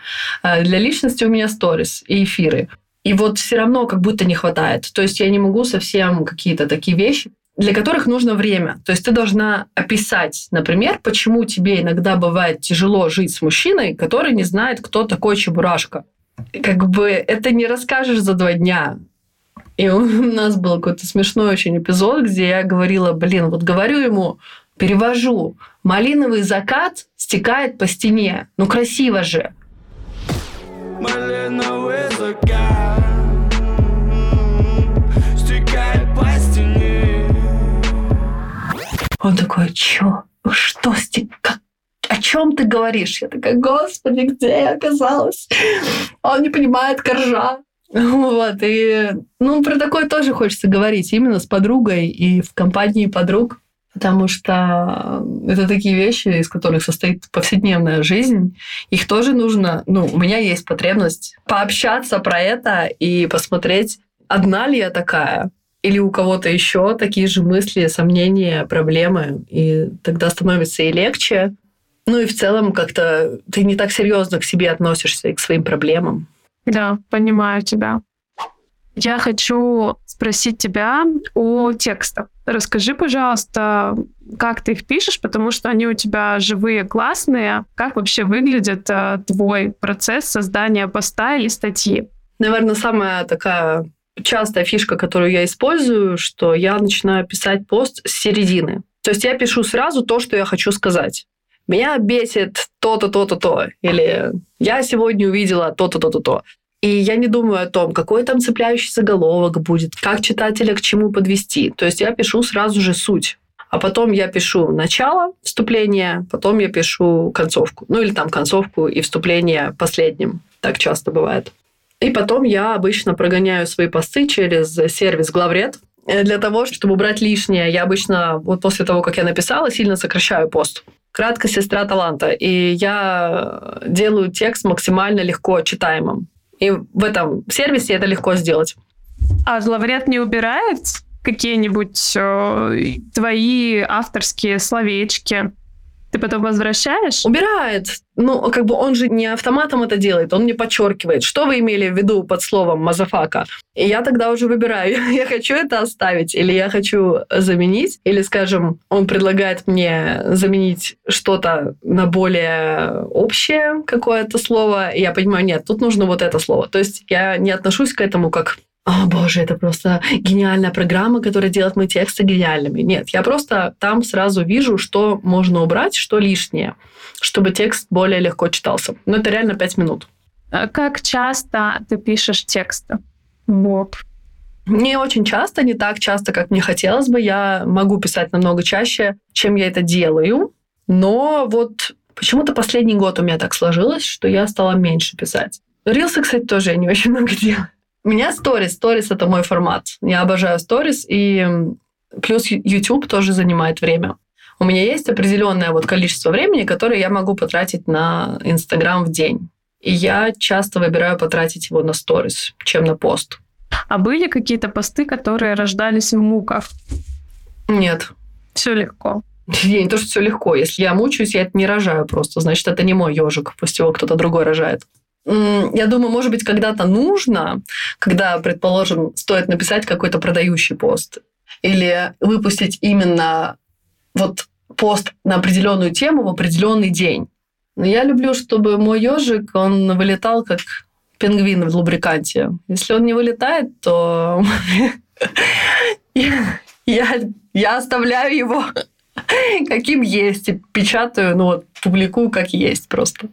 Э, для личности у меня сторис и эфиры. И вот все равно как будто не хватает. То есть я не могу совсем какие-то такие вещи, для которых нужно время. То есть ты должна описать, например, почему тебе иногда бывает тяжело жить с мужчиной, который не знает, кто такой Чебурашка как бы это не расскажешь за два дня. И у [LAUGHS] нас был какой-то смешной очень эпизод, где я говорила, блин, вот говорю ему, перевожу, малиновый закат стекает по стене. Ну красиво же. Малиновый закат стекает по стене. Он такой, чё? Что стек? О чем ты говоришь? Я такая, господи, где я оказалась? Он не понимает коржа. Вот, и, ну, про такое тоже хочется говорить именно с подругой и в компании подруг, потому что это такие вещи, из которых состоит повседневная жизнь. Их тоже нужно, ну, у меня есть потребность пообщаться про это и посмотреть, одна ли я такая, или у кого-то еще такие же мысли, сомнения, проблемы. И тогда становится и легче, ну и в целом как-то ты не так серьезно к себе относишься и к своим проблемам. Да, понимаю тебя. Я хочу спросить тебя о текстах. Расскажи, пожалуйста, как ты их пишешь, потому что они у тебя живые, классные. Как вообще выглядит э, твой процесс создания поста или статьи? Наверное, самая такая частая фишка, которую я использую, что я начинаю писать пост с середины. То есть я пишу сразу то, что я хочу сказать меня бесит то-то, то-то, то. Или я сегодня увидела то-то, то-то, то. И я не думаю о том, какой там цепляющий заголовок будет, как читателя к чему подвести. То есть я пишу сразу же суть. А потом я пишу начало вступления, потом я пишу концовку. Ну или там концовку и вступление последним. Так часто бывает. И потом я обычно прогоняю свои посты через сервис Главред. Э, для того, чтобы убрать лишнее, я обычно вот после того, как я написала, сильно сокращаю пост. Кратко сестра таланта. И я делаю текст максимально легко читаемым. И в этом сервисе это легко сделать. А главред не убирает какие-нибудь э, твои авторские словечки? Ты потом возвращаешь? Убирает. Ну, как бы он же не автоматом это делает, он мне подчеркивает, что вы имели в виду под словом motherfucker. И я тогда уже выбираю, [LAUGHS] я хочу это оставить или я хочу заменить. Или, скажем, он предлагает мне заменить что-то на более общее какое-то слово, и я понимаю, нет, тут нужно вот это слово. То есть я не отношусь к этому как о боже, это просто гениальная программа, которая делает мои тексты гениальными. Нет, я просто там сразу вижу, что можно убрать, что лишнее, чтобы текст более легко читался. Но это реально пять минут. А как часто ты пишешь тексты? Вот. Не очень часто, не так часто, как мне хотелось бы. Я могу писать намного чаще, чем я это делаю. Но вот почему-то последний год у меня так сложилось, что я стала меньше писать. Рилсы, кстати, тоже я не очень много делаю. У меня сторис. Сторис — это мой формат. Я обожаю сторис, и плюс YouTube тоже занимает время. У меня есть определенное вот количество времени, которое я могу потратить на Инстаграм в день. И я часто выбираю потратить его на сторис, чем на пост. А были какие-то посты, которые рождались в муках? Нет. Все легко. [LAUGHS] Не то, что все легко. Если я мучаюсь, я это не рожаю просто. Значит, это не мой ежик. Пусть его кто-то другой рожает я думаю, может быть, когда-то нужно, когда, предположим, стоит написать какой-то продающий пост или выпустить именно вот пост на определенную тему в определенный день. Я люблю, чтобы мой ежик, он вылетал как пингвин в лубриканте. Если он не вылетает, то [LAUGHS] я, я оставляю его [LAUGHS] каким есть и печатаю, ну вот, публикую как есть просто.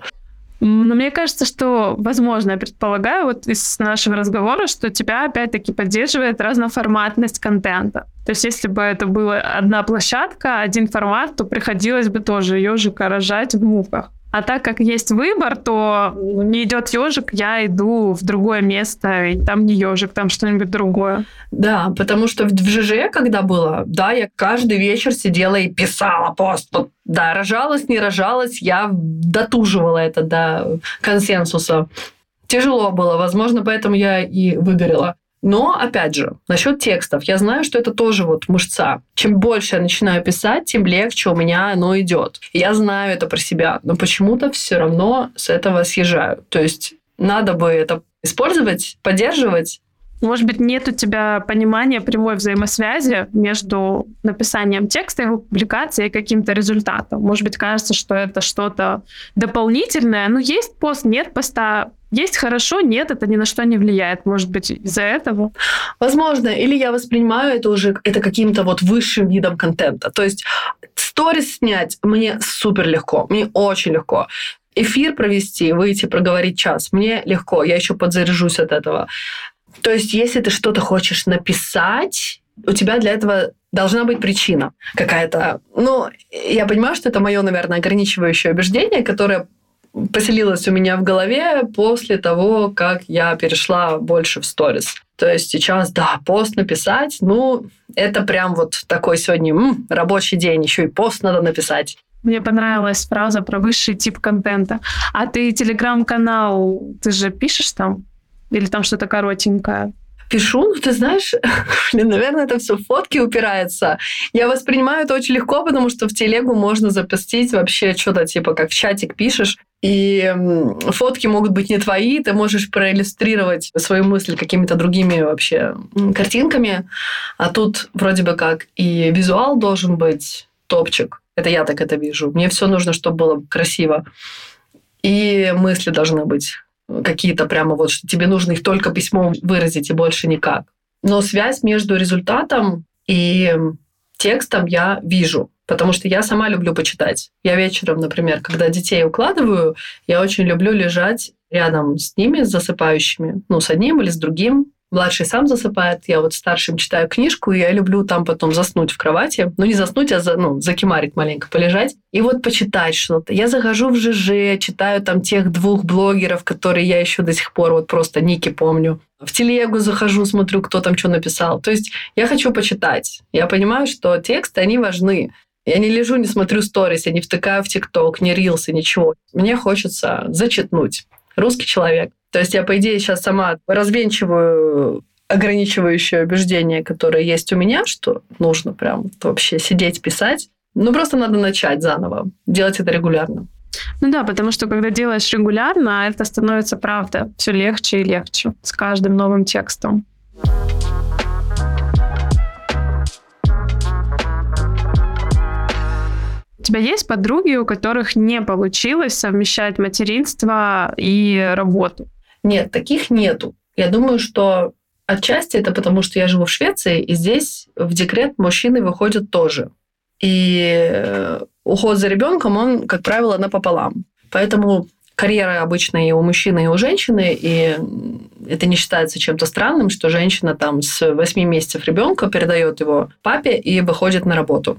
Но мне кажется, что, возможно, я предполагаю вот из нашего разговора, что тебя опять-таки поддерживает разноформатность контента. То есть если бы это была одна площадка, один формат, то приходилось бы тоже ежика рожать в муках. А так как есть выбор, то ну, не идет ежик, я иду в другое место, и там не ежик, там что-нибудь другое. Да, потому что в ЖЖ, когда было, да, я каждый вечер сидела и писала пост. Да, рожалась, не рожалась, я дотуживала это до консенсуса. Тяжело было, возможно, поэтому я и выгорела. Но, опять же, насчет текстов. Я знаю, что это тоже вот мышца. Чем больше я начинаю писать, тем легче у меня оно идет. Я знаю это про себя, но почему-то все равно с этого съезжаю. То есть надо бы это использовать, поддерживать, может быть, нет у тебя понимания прямой взаимосвязи между написанием текста, его публикацией и каким-то результатом. Может быть, кажется, что это что-то дополнительное. Ну, есть пост, нет поста. Есть хорошо, нет, это ни на что не влияет. Может быть, из-за этого? Возможно. Или я воспринимаю это уже это каким-то вот высшим видом контента. То есть сторис снять мне супер легко. Мне очень легко эфир провести, выйти, проговорить час. Мне легко, я еще подзаряжусь от этого. То есть, если ты что-то хочешь написать, у тебя для этого должна быть причина какая-то. Ну, я понимаю, что это мое, наверное, ограничивающее убеждение, которое поселилось у меня в голове после того, как я перешла больше в сторис. То есть сейчас, да, пост написать, ну, это прям вот такой сегодня м, рабочий день, еще и пост надо написать. Мне понравилась фраза про высший тип контента. А ты телеграм-канал, ты же пишешь там? Или там что-то коротенькое? Пишу, ну ты знаешь, [LAUGHS] блин, наверное, это все в фотки упирается. Я воспринимаю это очень легко, потому что в телегу можно запустить вообще что-то типа как в чатик пишешь, и фотки могут быть не твои, ты можешь проиллюстрировать свою мысль какими-то другими вообще картинками, а тут вроде бы как и визуал должен быть топчик. Это я так это вижу. Мне все нужно, чтобы было красиво. И мысли должны быть какие-то прямо вот, что тебе нужно их только письмом выразить и больше никак. Но связь между результатом и текстом я вижу, потому что я сама люблю почитать. Я вечером, например, когда детей укладываю, я очень люблю лежать рядом с ними, с засыпающими, ну, с одним или с другим, Младший сам засыпает, я вот старшим читаю книжку, и я люблю там потом заснуть в кровати. Ну, не заснуть, а за, ну, закимарить маленько, полежать. И вот почитать что-то. Я захожу в ЖЖ, читаю там тех двух блогеров, которые я еще до сих пор вот просто ники помню. В телегу захожу, смотрю, кто там что написал. То есть я хочу почитать. Я понимаю, что тексты, они важны. Я не лежу, не смотрю сторис, я не втыкаю в ТикТок, не рилсы, ничего. Мне хочется зачитнуть. Русский человек. То есть я, по идее, сейчас сама развенчиваю ограничивающее убеждение, которое есть у меня, что нужно прям вообще сидеть, писать. Ну, просто надо начать заново, делать это регулярно. Ну да, потому что когда делаешь регулярно, это становится, правда, все легче и легче с каждым новым текстом. У тебя есть подруги, у которых не получилось совмещать материнство и работу? Нет, таких нету. Я думаю, что отчасти это потому, что я живу в Швеции, и здесь в декрет мужчины выходят тоже. И э, уход за ребенком, он, как правило, напополам. Поэтому карьера обычно и у мужчины, и у женщины, и это не считается чем-то странным, что женщина там с 8 месяцев ребенка передает его папе и выходит на работу.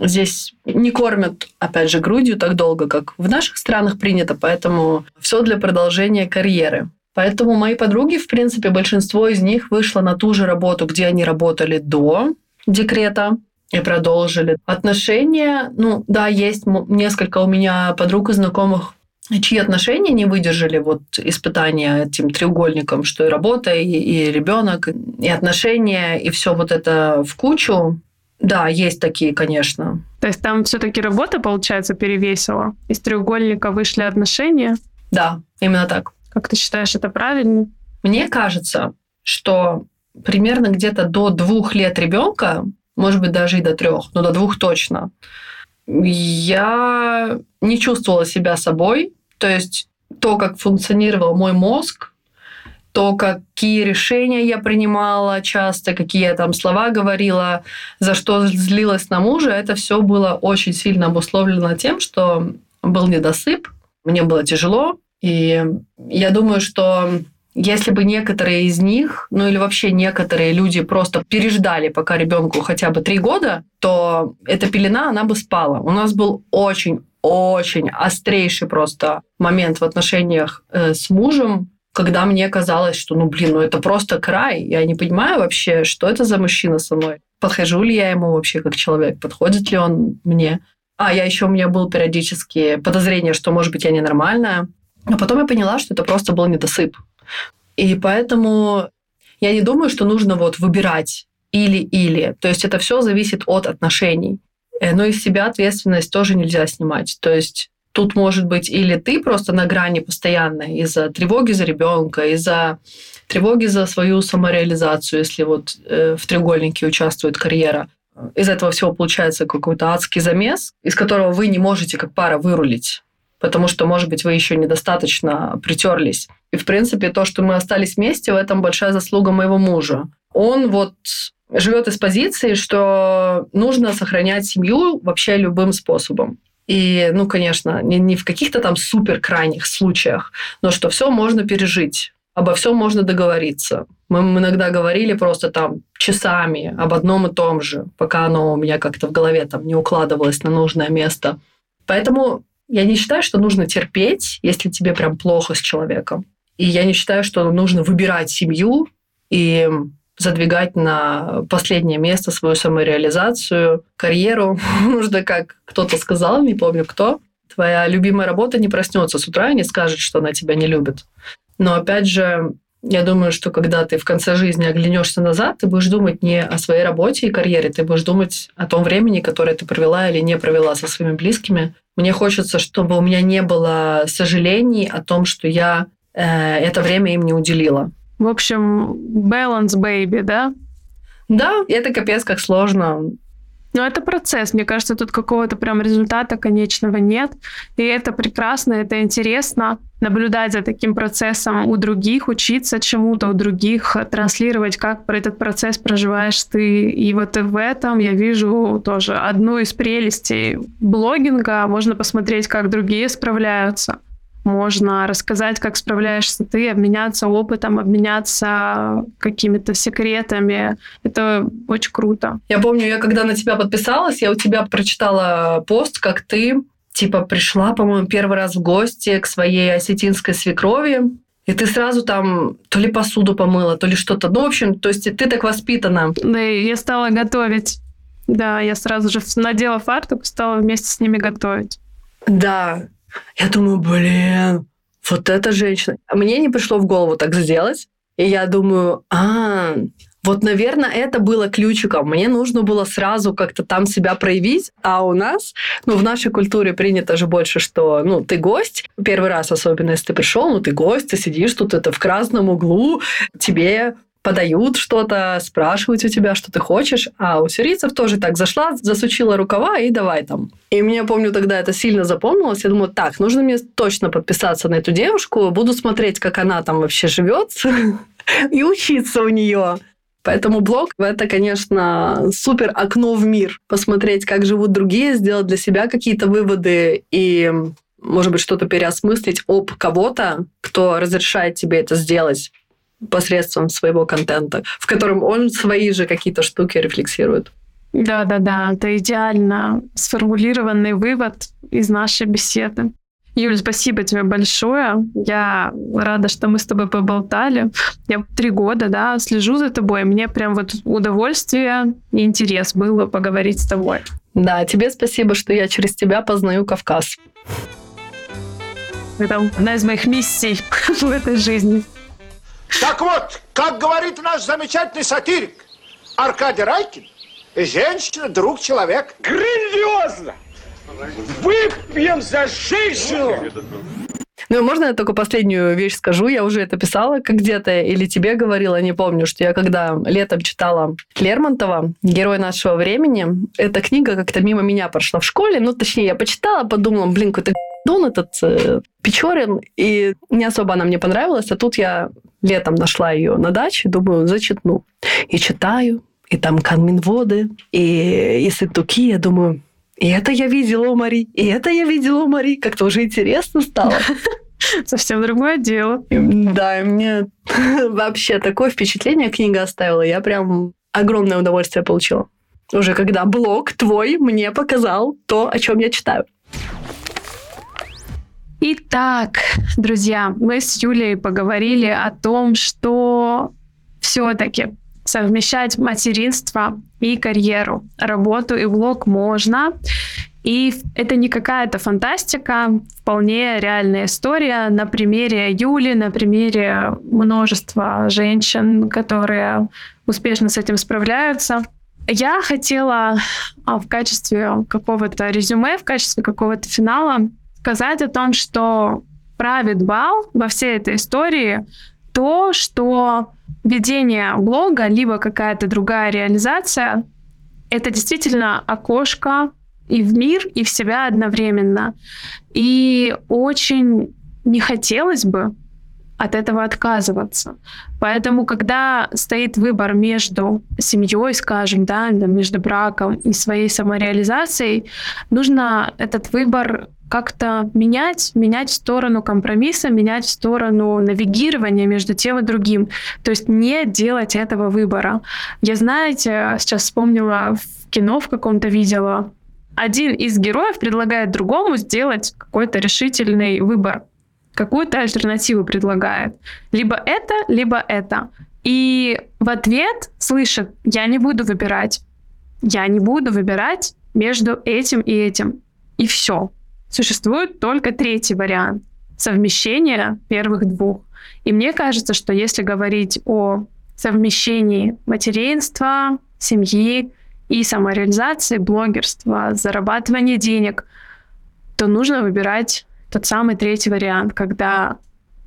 Здесь не кормят, опять же, грудью так долго, как в наших странах принято, поэтому все для продолжения карьеры. Поэтому мои подруги, в принципе, большинство из них вышло на ту же работу, где они работали до декрета и продолжили. Отношения, ну да, есть несколько у меня подруг и знакомых, чьи отношения не выдержали вот испытания этим треугольником, что и работа, и, и ребенок, и отношения, и все вот это в кучу. Да, есть такие, конечно. То есть там все-таки работа, получается, перевесила? Из треугольника вышли отношения? Да, именно так. Как ты считаешь, это правильно? Мне кажется, что примерно где-то до двух лет ребенка, может быть, даже и до трех, но до двух точно, я не чувствовала себя собой. То есть то, как функционировал мой мозг, то, какие решения я принимала часто, какие я там слова говорила, за что злилась на мужа, это все было очень сильно обусловлено тем, что был недосып, мне было тяжело, и я думаю, что если бы некоторые из них, ну или вообще некоторые люди просто переждали, пока ребенку хотя бы три года, то эта пелена, она бы спала. У нас был очень очень острейший просто момент в отношениях э, с мужем, когда мне казалось, что, ну, блин, ну это просто край. Я не понимаю вообще, что это за мужчина со мной. Подхожу ли я ему вообще как человек? Подходит ли он мне? А, я еще у меня было периодически подозрение, что, может быть, я ненормальная. Но потом я поняла, что это просто был недосып. И поэтому я не думаю, что нужно вот выбирать или-или. То есть это все зависит от отношений. Э, но из себя ответственность тоже нельзя снимать. То есть тут может быть или ты просто на грани постоянно из-за тревоги за ребенка, из-за тревоги за свою самореализацию, если вот э, в треугольнике участвует карьера. Из этого всего получается какой-то адский замес, из которого вы не можете как пара вырулить потому что, может быть, вы еще недостаточно притерлись. И, в принципе, то, что мы остались вместе, в этом большая заслуга моего мужа. Он вот живет из позиции, что нужно сохранять семью вообще любым способом. И, ну, конечно, не, не в каких-то там супер крайних случаях, но что все можно пережить, обо всем можно договориться. Мы иногда говорили просто там часами об одном и том же, пока оно у меня как-то в голове там не укладывалось на нужное место. Поэтому я не считаю, что нужно терпеть, если тебе прям плохо с человеком. И я не считаю, что нужно выбирать семью и задвигать на последнее место свою самореализацию, карьеру. [LAUGHS] Нужно, как кто-то сказал, не помню кто, твоя любимая работа не проснется с утра и не скажет, что она тебя не любит. Но опять же, я думаю, что когда ты в конце жизни оглянешься назад, ты будешь думать не о своей работе и карьере, ты будешь думать о том времени, которое ты провела или не провела со своими близкими. Мне хочется, чтобы у меня не было сожалений о том, что я э, это время им не уделила. В общем, balance baby, да? Да, это капец как сложно. Но это процесс. Мне кажется, тут какого-то прям результата конечного нет. И это прекрасно, это интересно наблюдать за таким процессом у других, учиться чему-то у других, транслировать, как про этот процесс проживаешь ты. И вот в этом я вижу тоже одну из прелестей блогинга. Можно посмотреть, как другие справляются можно рассказать, как справляешься ты, обменяться опытом, обменяться какими-то секретами. Это очень круто. Я помню, я когда на тебя подписалась, я у тебя прочитала пост, как ты типа пришла, по-моему, первый раз в гости к своей осетинской свекрови, и ты сразу там то ли посуду помыла, то ли что-то. Ну, в общем, то есть ты так воспитана. Да, я стала готовить. Да, я сразу же надела фартук, стала вместе с ними готовить. Да, я думаю, блин, вот эта женщина. Мне не пришло в голову так сделать. И я думаю, а, вот, наверное, это было ключиком. Мне нужно было сразу как-то там себя проявить, а у нас, ну, в нашей культуре принято же больше, что, ну, ты гость, первый раз, особенно если ты пришел, ну, ты гость, ты сидишь тут это в красном углу, тебе подают что-то, спрашивают у тебя, что ты хочешь. А у сирийцев тоже так зашла, засучила рукава и давай там. И мне, помню, тогда это сильно запомнилось. Я думаю, так, нужно мне точно подписаться на эту девушку, буду смотреть, как она там вообще живет [LAUGHS] и учиться у нее. Поэтому блог — это, конечно, супер окно в мир. Посмотреть, как живут другие, сделать для себя какие-то выводы и, может быть, что-то переосмыслить об кого-то, кто разрешает тебе это сделать посредством своего контента, в котором он свои же какие-то штуки рефлексирует. Да, да, да, это идеально сформулированный вывод из нашей беседы. Юль, спасибо тебе большое. Я рада, что мы с тобой поболтали. Я три года, да, слежу за тобой. Мне прям вот удовольствие и интерес было поговорить с тобой. Да, тебе спасибо, что я через тебя познаю Кавказ. Это одна из моих миссий [LAUGHS] в этой жизни. Так вот, как говорит наш замечательный сатирик Аркадий Райкин, женщина – друг человека. Грандиозно! Выпьем за женщину! Ну, можно я только последнюю вещь скажу? Я уже это писала как где-то или тебе говорила, не помню, что я когда летом читала Лермонтова «Герой нашего времени», эта книга как-то мимо меня прошла в школе, ну, точнее, я почитала, подумала, блин, какой-то Дон этот э, Печорин, и не особо она мне понравилась, а тут я летом нашла ее на даче, думаю, зачитну. И читаю, и там канминводы, и, и сытуки, я думаю, и это я видела у Мари, и это я видела у Мари. Как-то уже интересно стало. [LAUGHS] Совсем другое дело. Да, и мне [LAUGHS] вообще такое впечатление книга оставила. Я прям огромное удовольствие получила. Уже когда блог твой мне показал то, о чем я читаю. Итак, друзья, мы с Юлей поговорили о том, что все-таки совмещать материнство и карьеру, работу и блог можно. И это не какая-то фантастика, вполне реальная история на примере Юли, на примере множества женщин, которые успешно с этим справляются. Я хотела а, в качестве какого-то резюме, в качестве какого-то финала сказать о том, что правит бал во всей этой истории то, что ведение блога, либо какая-то другая реализация, это действительно окошко и в мир, и в себя одновременно. И очень не хотелось бы от этого отказываться. Поэтому, когда стоит выбор между семьей, скажем, да, между браком и своей самореализацией, нужно этот выбор как-то менять, менять в сторону компромисса, менять в сторону навигирования между тем и другим. То есть не делать этого выбора. Я, знаете, сейчас вспомнила в кино в каком-то видела, один из героев предлагает другому сделать какой-то решительный выбор, какую-то альтернативу предлагает. Либо это, либо это. И в ответ слышит, я не буду выбирать. Я не буду выбирать между этим и этим. И все. Существует только третий вариант совмещения первых двух. И мне кажется, что если говорить о совмещении материнства, семьи и самореализации, блогерства, зарабатывания денег, то нужно выбирать тот самый третий вариант, когда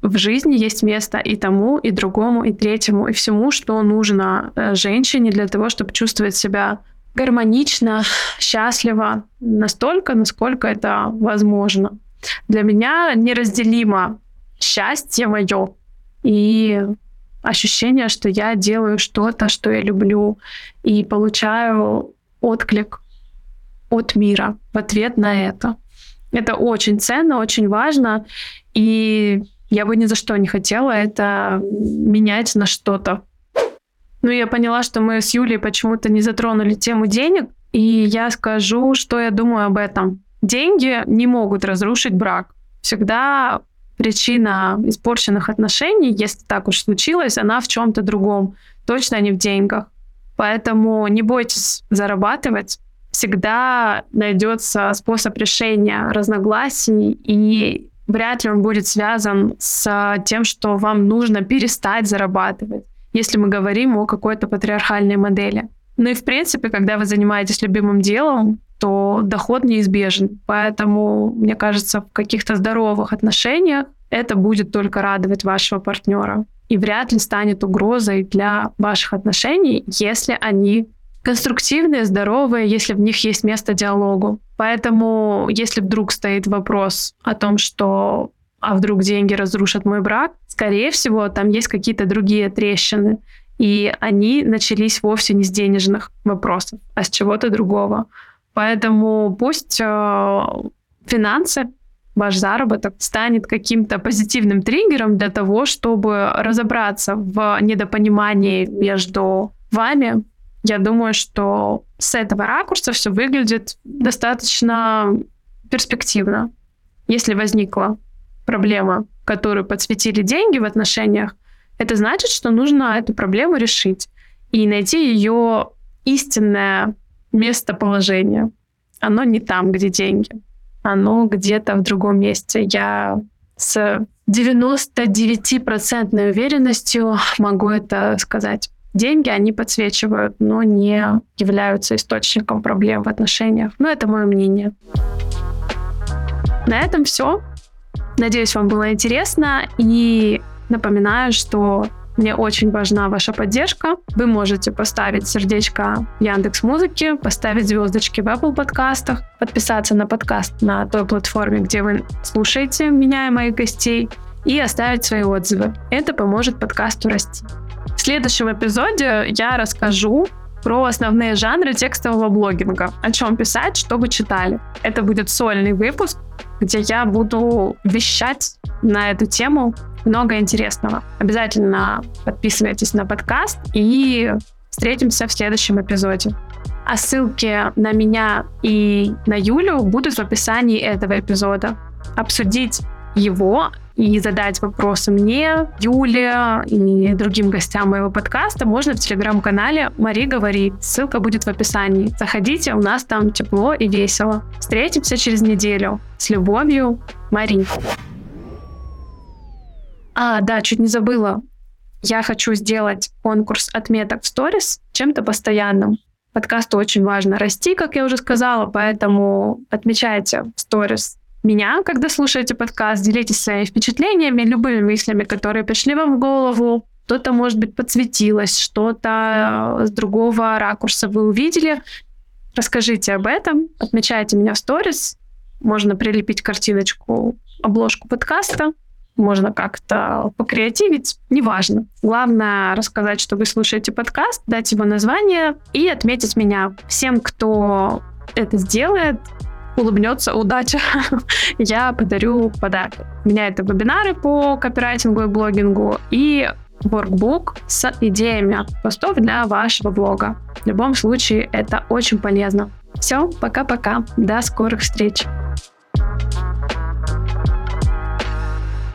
в жизни есть место и тому, и другому, и третьему, и всему, что нужно э, женщине для того, чтобы чувствовать себя гармонично, счастливо, настолько, насколько это возможно. Для меня неразделимо счастье мое и ощущение, что я делаю что-то, что я люблю, и получаю отклик от мира в ответ на это. Это очень ценно, очень важно, и я бы ни за что не хотела это менять на что-то. Ну, я поняла, что мы с Юлей почему-то не затронули тему денег, и я скажу, что я думаю об этом. Деньги не могут разрушить брак. Всегда причина испорченных отношений, если так уж случилось, она в чем-то другом, точно не в деньгах. Поэтому не бойтесь зарабатывать. Всегда найдется способ решения разногласий, и вряд ли он будет связан с тем, что вам нужно перестать зарабатывать если мы говорим о какой-то патриархальной модели. Ну и в принципе, когда вы занимаетесь любимым делом, то доход неизбежен. Поэтому, мне кажется, в каких-то здоровых отношениях это будет только радовать вашего партнера. И вряд ли станет угрозой для ваших отношений, если они конструктивные, здоровые, если в них есть место диалогу. Поэтому, если вдруг стоит вопрос о том, что а вдруг деньги разрушат мой брак, скорее всего, там есть какие-то другие трещины. И они начались вовсе не с денежных вопросов, а с чего-то другого. Поэтому пусть э, финансы, ваш заработок станет каким-то позитивным триггером для того, чтобы разобраться в недопонимании между вами. Я думаю, что с этого ракурса все выглядит достаточно перспективно. Если возникла проблема, которую подсветили деньги в отношениях, это значит, что нужно эту проблему решить и найти ее истинное местоположение. Оно не там, где деньги. Оно где-то в другом месте. Я с 99% уверенностью могу это сказать. Деньги, они подсвечивают, но не являются источником проблем в отношениях. Но это мое мнение. На этом все. Надеюсь, вам было интересно. И напоминаю, что мне очень важна ваша поддержка. Вы можете поставить сердечко Яндекс Музыке, поставить звездочки в Apple подкастах, подписаться на подкаст на той платформе, где вы слушаете меня и моих гостей, и оставить свои отзывы. Это поможет подкасту расти. Следующем эпизоде я расскажу про основные жанры текстового блогинга, о чем писать, что вы читали. Это будет сольный выпуск, где я буду вещать на эту тему много интересного. Обязательно подписывайтесь на подкаст и встретимся в следующем эпизоде. А ссылки на меня и на Юлю будут в описании этого эпизода. Обсудить его и задать вопросы мне, Юле и другим гостям моего подкаста можно в телеграм-канале Мари говорит. Ссылка будет в описании. Заходите, у нас там тепло и весело. Встретимся через неделю. С любовью, Мари. А, да, чуть не забыла. Я хочу сделать конкурс отметок в сторис чем-то постоянным. Подкасту очень важно расти, как я уже сказала, поэтому отмечайте в сторис меня, когда слушаете подкаст, делитесь своими впечатлениями, любыми мыслями, которые пришли вам в голову. Что-то, может быть, подсветилось, что-то с другого ракурса вы увидели. Расскажите об этом, отмечайте меня в сторис. Можно прилепить картиночку, обложку подкаста. Можно как-то покреативить, неважно. Главное рассказать, что вы слушаете подкаст, дать его название и отметить меня. Всем, кто это сделает, улыбнется удача, [LAUGHS] я подарю подарок. У меня это вебинары по копирайтингу и блогингу и workbook с идеями постов для вашего блога. В любом случае, это очень полезно. Все, пока-пока. До скорых встреч.